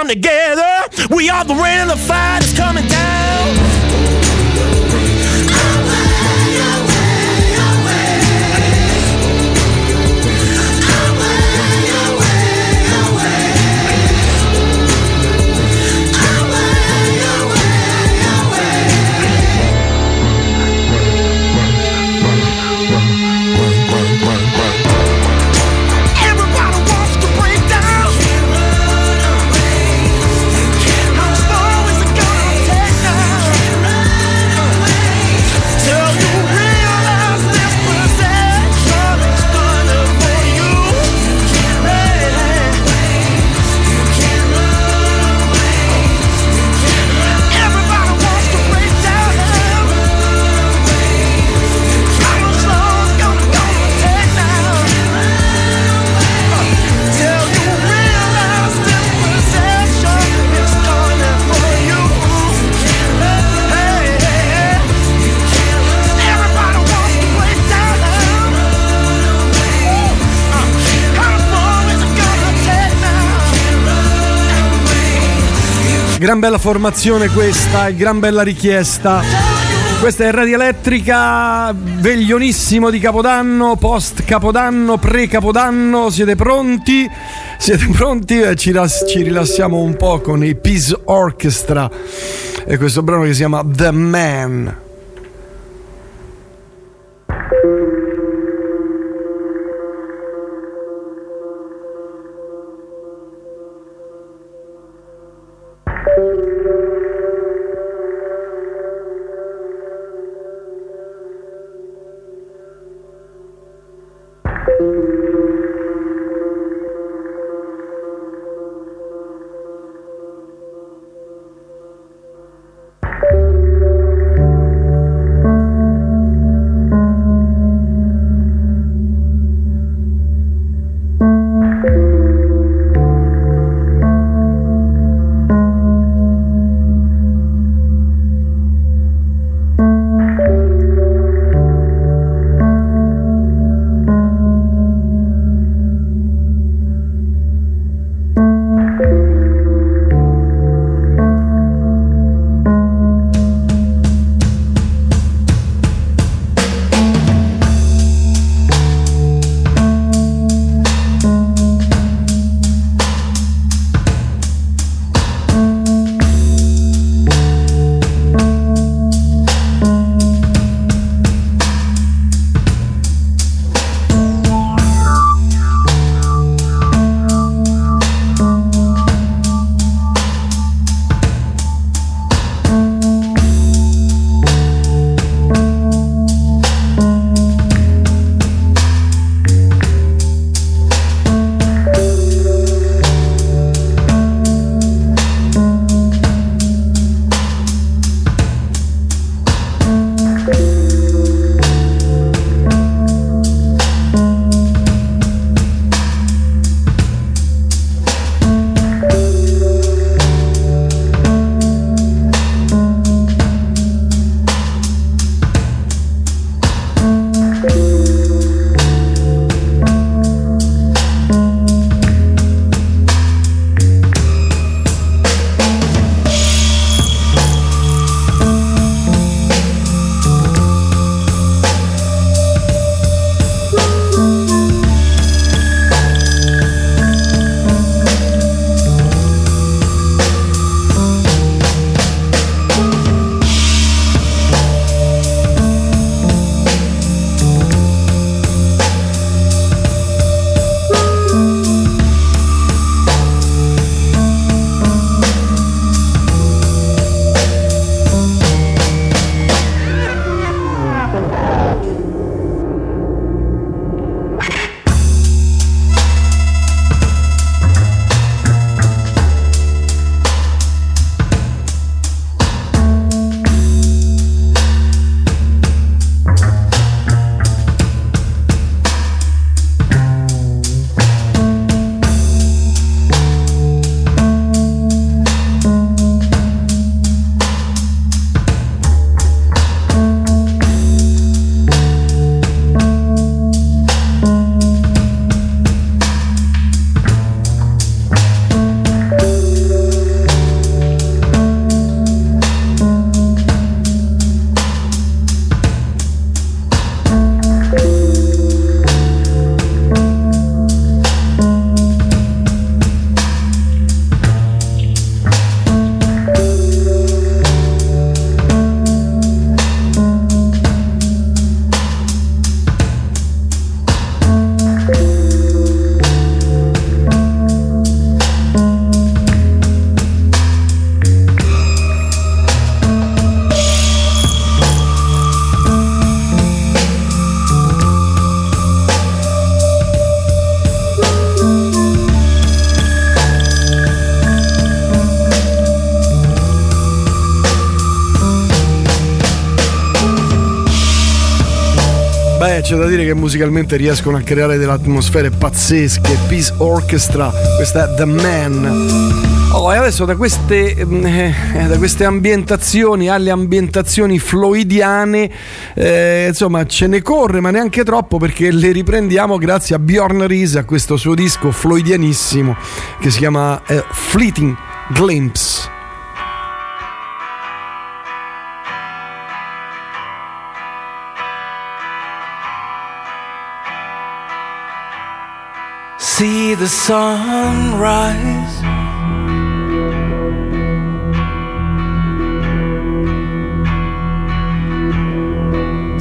together. We are the rain and the fire that's coming down. Gran bella formazione questa, e gran bella richiesta. Questa è Radio Elettrica, veglionissimo di Capodanno, post Capodanno, pre Capodanno, siete pronti? Siete pronti? Eh, ci, ci rilassiamo un po' con i Peace Orchestra e questo brano che si chiama The Man. Musicalmente riescono a creare delle atmosfere pazzesche. Peace Orchestra, questa è The Man. Oh, e adesso da queste, eh, da queste ambientazioni alle ambientazioni floidiane, eh, insomma, ce ne corre, ma neanche troppo perché le riprendiamo grazie a Bjorn Reese, a questo suo disco floidianissimo che si chiama eh, Fleeting Glimpse. The sunrise.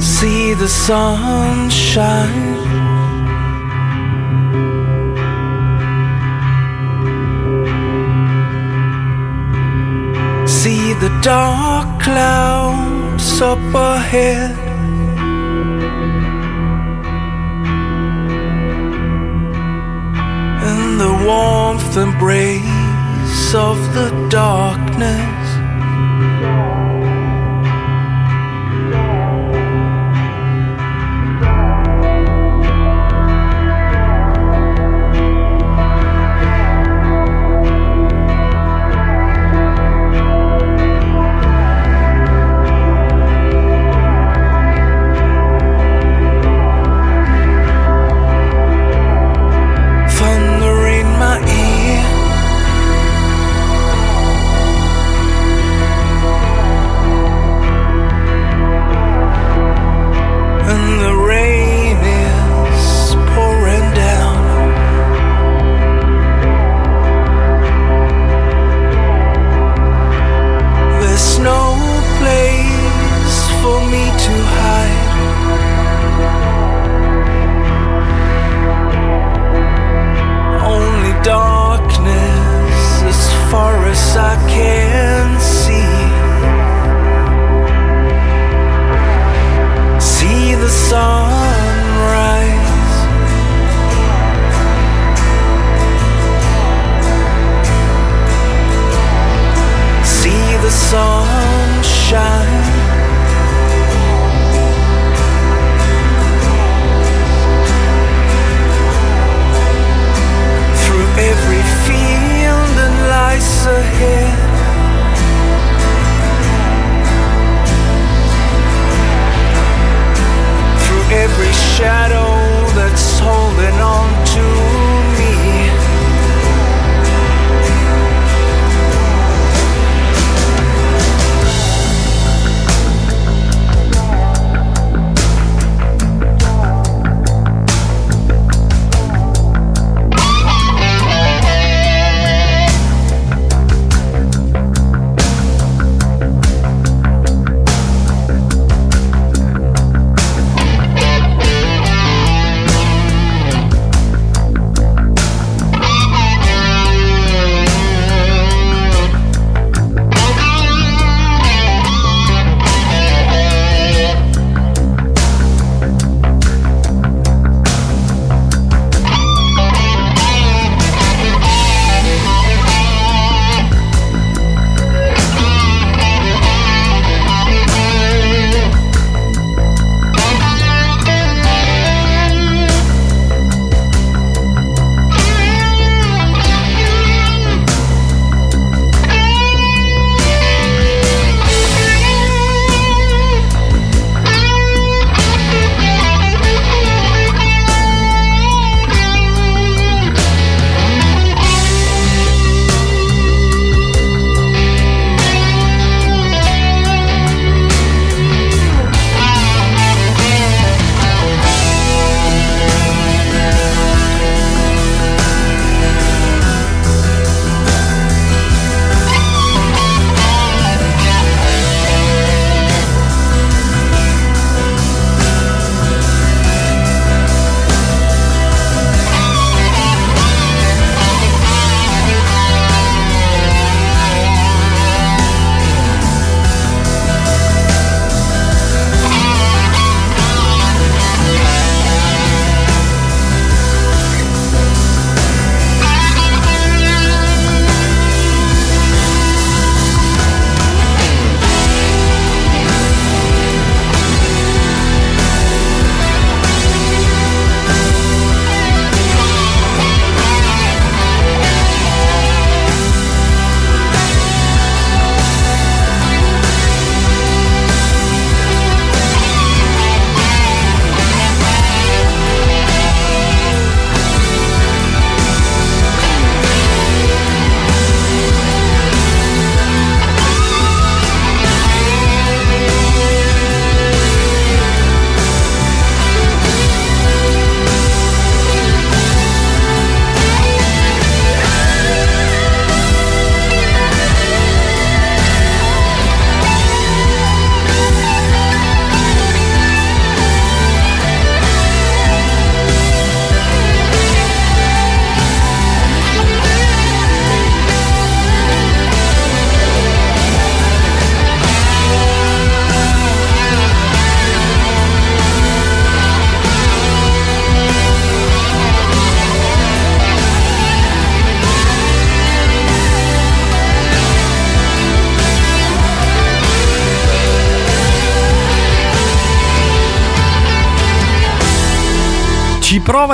See the sunshine. See the dark clouds up ahead. And the warmth and embrace of the darkness.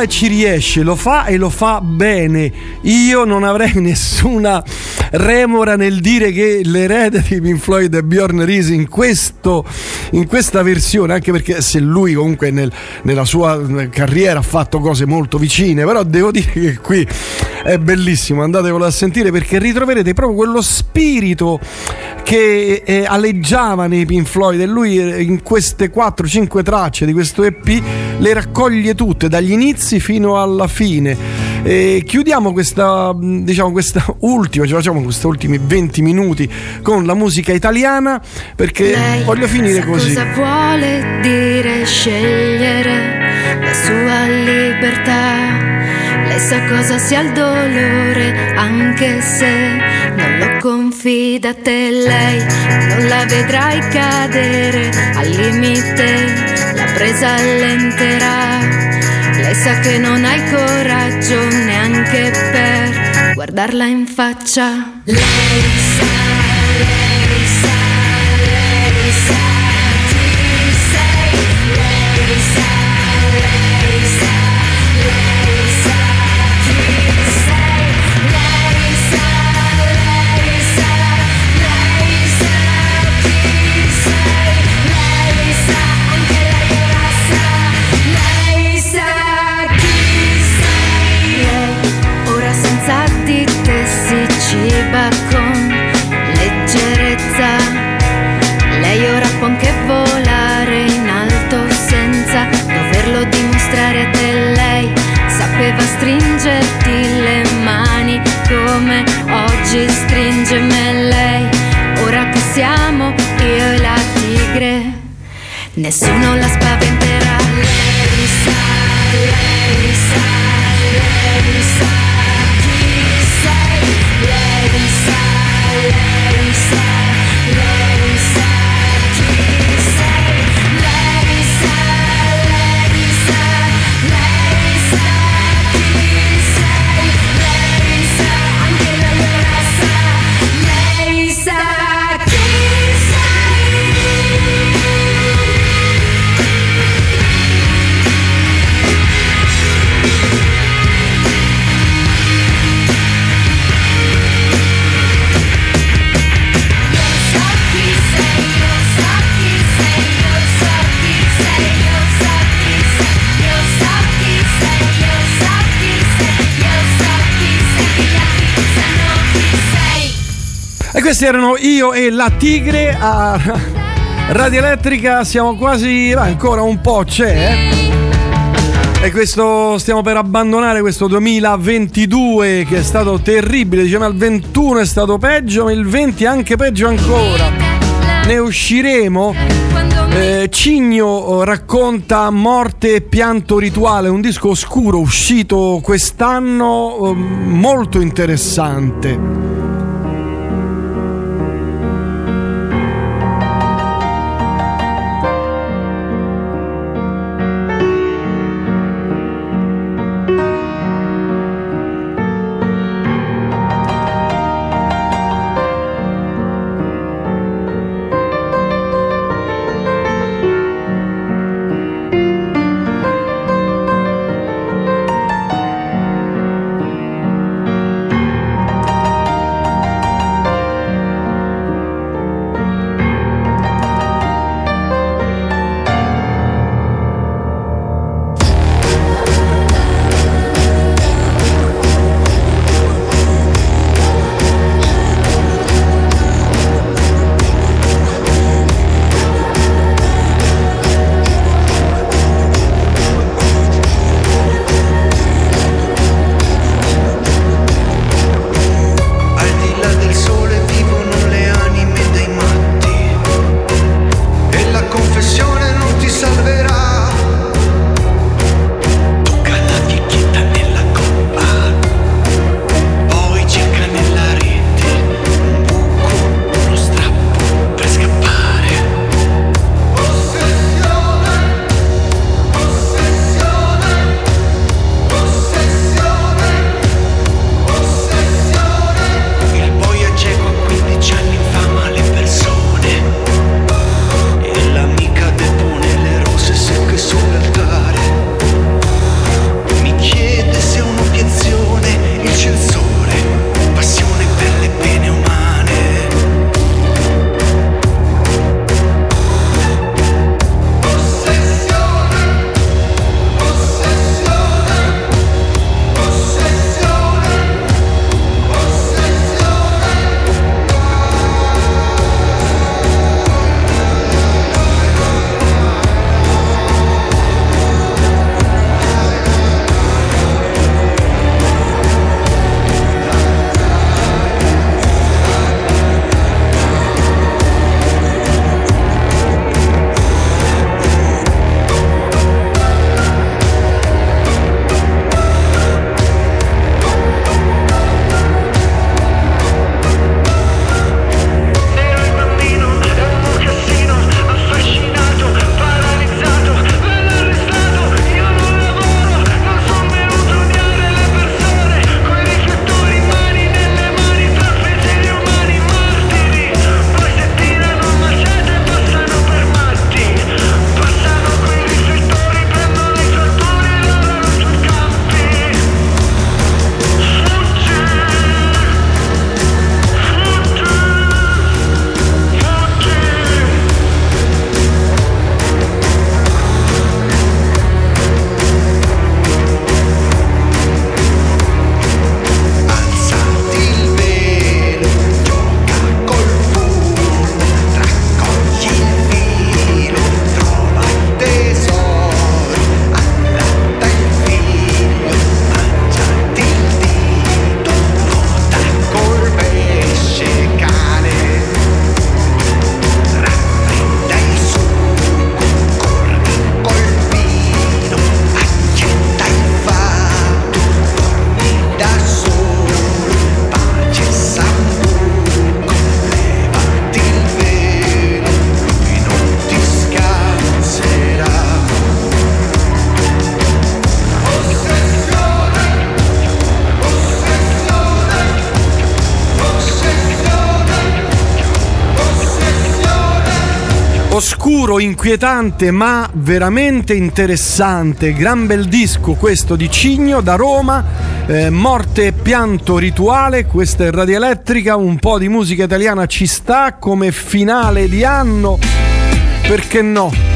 E ci riesce, lo fa e lo fa bene. Io non avrei nessuna remora nel dire che l'erede di Pink Floyd è Bjorn Risi in, in questa versione, anche perché se lui comunque nel- nella sua carriera ha fatto cose molto vicine, però devo dire che qui è bellissimo, andatevelo a sentire perché ritroverete proprio quello spirito che eh, aleggiava nei Pink Floyd e lui eh, in queste 4-5 tracce di questo EP le raccoglie tutte dagli inizi fino alla fine. E chiudiamo questa, diciamo, questa ultima, ci facciamo questi ultimi 20 minuti con la musica italiana perché Lei voglio finire così. Cosa vuole dire scegliere la sua libertà? Lei sa cosa sia il dolore, anche se non lo confida a te. Lei non la vedrai cadere al limite, la presa allenterà. Lei sa che non hai coraggio neanche per guardarla in faccia. Lei sa, nessuno la spaventerà. Questi erano io e la tigre a Radio Elettrica, siamo quasi, beh, ancora un po' c'è. eh. E questo stiamo per abbandonare questo 2022 che è stato terribile, diciamo il 21 è stato peggio, ma il 20 è anche peggio ancora. Ne usciremo. Eh, Cigno eh, racconta Morte e pianto rituale, un disco oscuro uscito quest'anno eh, molto interessante. Oscuro, inquietante, ma veramente interessante. Gran bel disco questo di Cigno da Roma. Eh, morte e pianto rituale. Questa è Radio Elettrica. Un po' di musica italiana ci sta come finale di anno. Perché no?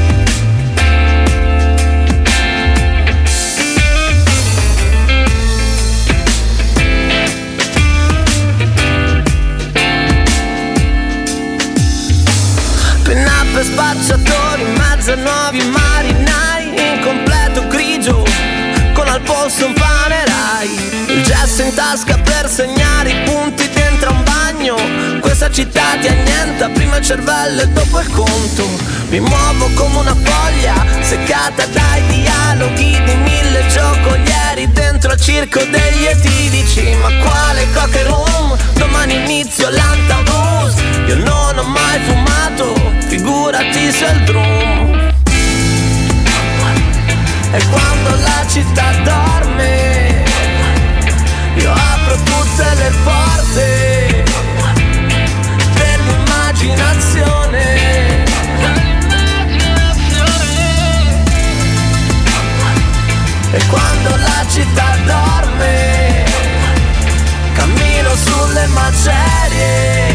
Up spacciatori in mezzo a nuovi marinai In completo grigio con al polso un panerai. Il gesso in tasca per segnare i punti dentro un bagno. Questa città ti annienta prima il cervello e dopo il conto. Mi muovo come una foglia seccata dai dialoghi di mille giocolieri Dentro al circo degli etilici Ma quale cocker room? Domani inizio l'antabus Io non ho mai fumato, figurati se il drum. E quando la città dorme Io apro tutte le porte Dell'immaginazione E quando la città dorme Cammino sulle macerie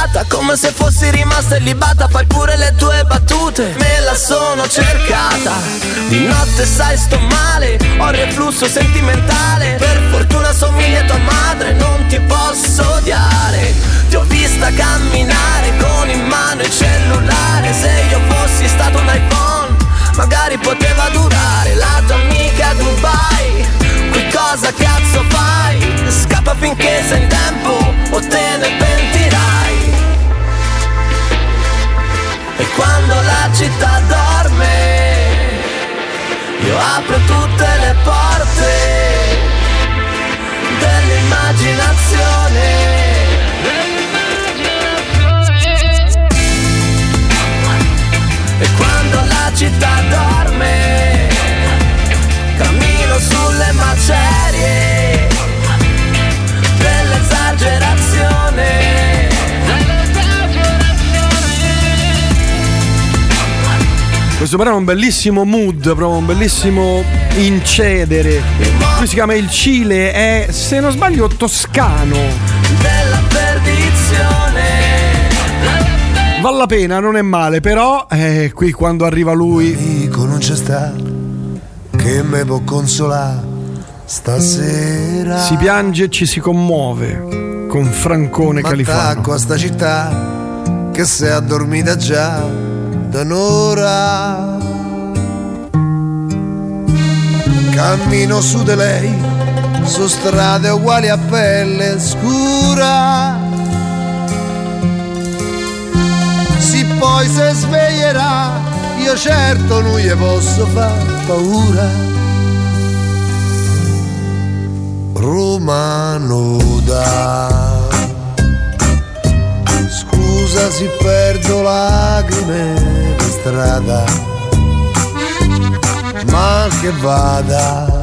invecchiata Come se fossi rimasta illibata Fai pure le tue battute Me la sono cercata. Di notte sai sto male Ho reflusso sentimentale Per fortuna somigli a tua madre Non ti posso odiare. Ti ho vista camminare Con in mano il cellulare Se io fossi stato un iPhone Magari poteva durare La tua amica a Dubai. Qui cosa cazzo fai? Scappa finché sei in tempo O te ne pentirai quando la città dorme Questo brano è un bellissimo mood, proprio un bellissimo incedere. Lui si chiama Il Cile, è se non sbaglio toscano. Della perdizione Vale la pena, non è male, però eh, qui quando arriva lui. Amico non c'è sta che me può consolare stasera. Si piange e ci si commuove con Francone Califano. M'attacco a sta città che si è addormita già da un'ora. Cammino su di lei, su strade uguali a pelle scura. Sì, poi se sveglierà, io certo non gli posso far paura. Roma nuda. Scusa se perdo lacrime per strada, ma che vada.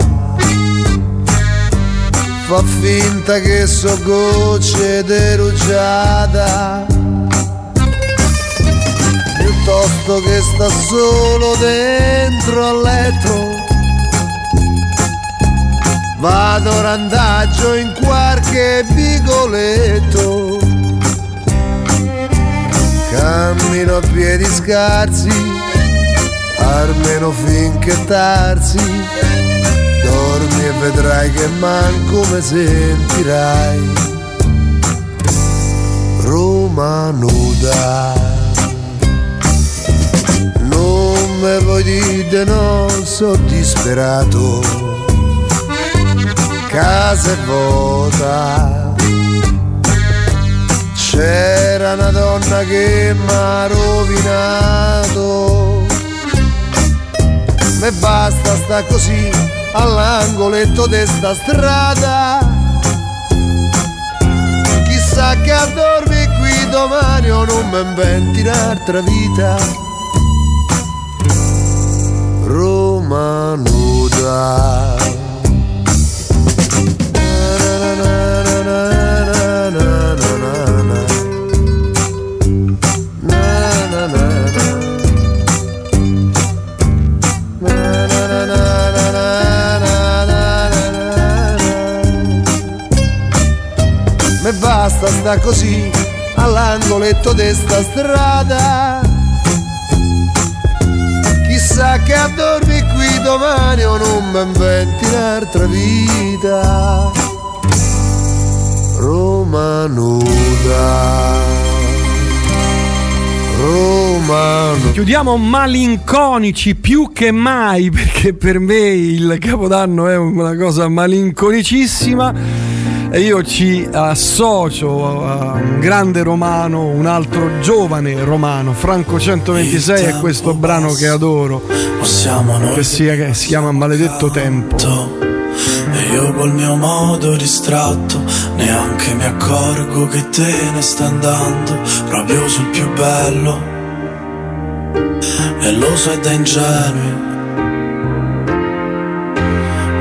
Fa finta che so gocce di rugiada, piuttosto che sta solo dentro al letto. Vado randaggio in qualche vicoletto Cammino a piedi scarsi Almeno finché tarsi. Dormi e vedrai che manco me sentirai. Roma nuda. Non me vuoi dire no, so disperato. Casa è vuota. C'era una donna che m'ha rovinato. Me basta sta così all'angoletto desta strada. Chissà che addormi qui domani o non mi inventi un'altra vita. Roma nuda. na na na na na basta sta così all'angoletto de sta strada. Chissà che a dormi qui domani o non mi inventi un'altra vita. Roma nuda. Roma nuda. Chiudiamo malinconici più che mai perché per me il Capodanno è una cosa malinconicissima e io ci associo a un grande romano, un altro giovane romano, Franco 126 è questo brano che adoro, che si, che si chiama Maledetto Tempo. E io col mio modo distratto neanche mi accorgo che te ne stai andando proprio sul più bello. E lo so è da ingenui.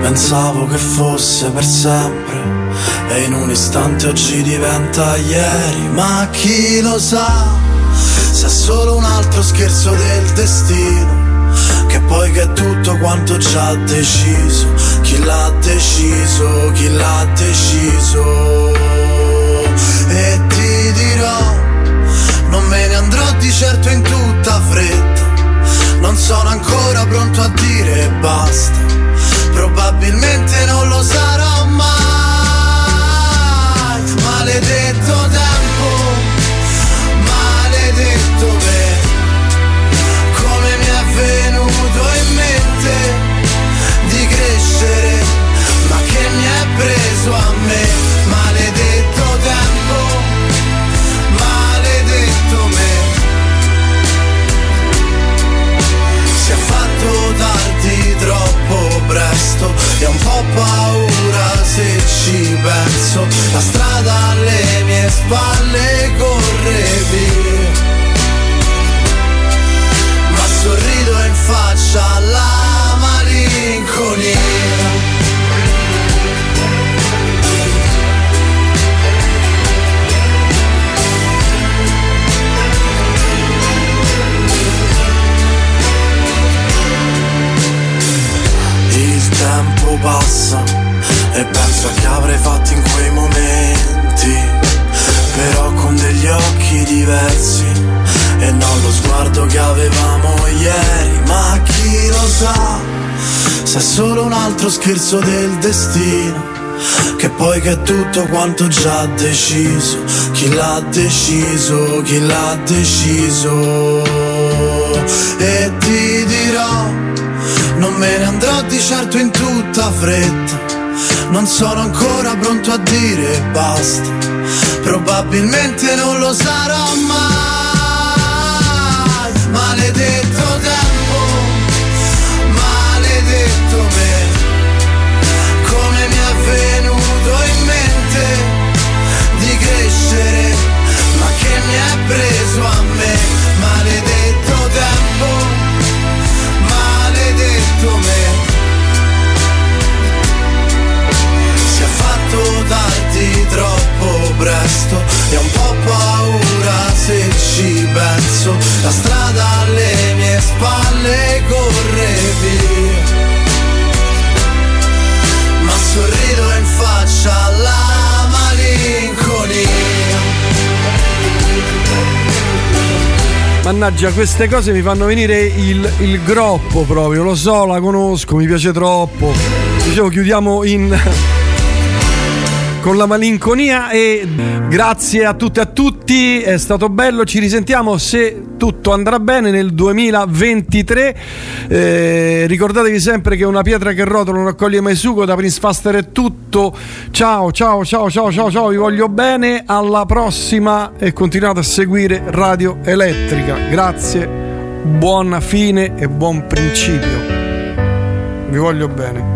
Pensavo che fosse per sempre e in un istante oggi diventa ieri, ma chi lo sa se è solo un altro scherzo del destino. Che poi che è tutto quanto già deciso Chi l'ha deciso, chi l'ha deciso E ti dirò Non me ne andrò di certo in tutta fretta Non sono ancora pronto a dire basta Probabilmente non lo sarò mai Maledetto tempo Maledetto me come mi è venuto in presto. E ho un po' paura se ci penso, la strada alle mie spalle corre via ma sorrido in faccia alla malinconia. Tempo passa e penso a che avrei fatto in quei momenti, però con degli occhi diversi e non lo sguardo che avevamo ieri, ma chi lo sa se è solo un altro scherzo del destino. Che poi che è tutto quanto già deciso, chi l'ha deciso, chi l'ha deciso. E ti dirò, non me ne andrò di certo in tutta fretta, non sono ancora pronto a dire basta, probabilmente non lo sarò mai. Maledetto presto e ho un po' paura se ci penso. La strada alle mie spalle corre via. Ma sorrido in faccia alla malinconia. Mannaggia, queste cose mi fanno venire il, il groppo proprio, lo so, la conosco, mi piace troppo. Dicevo, chiudiamo in con la malinconia e grazie a tutte e a tutti, è stato bello, ci risentiamo se tutto andrà bene nel 2023. Eh, ricordatevi sempre che una pietra che rotola non raccoglie mai sugo, da Prince Faster è tutto. Ciao, ciao, ciao, ciao, ciao, ciao, vi voglio bene, alla prossima e continuate a seguire Radio Elettrica. Grazie, buona fine e buon principio. Vi voglio bene.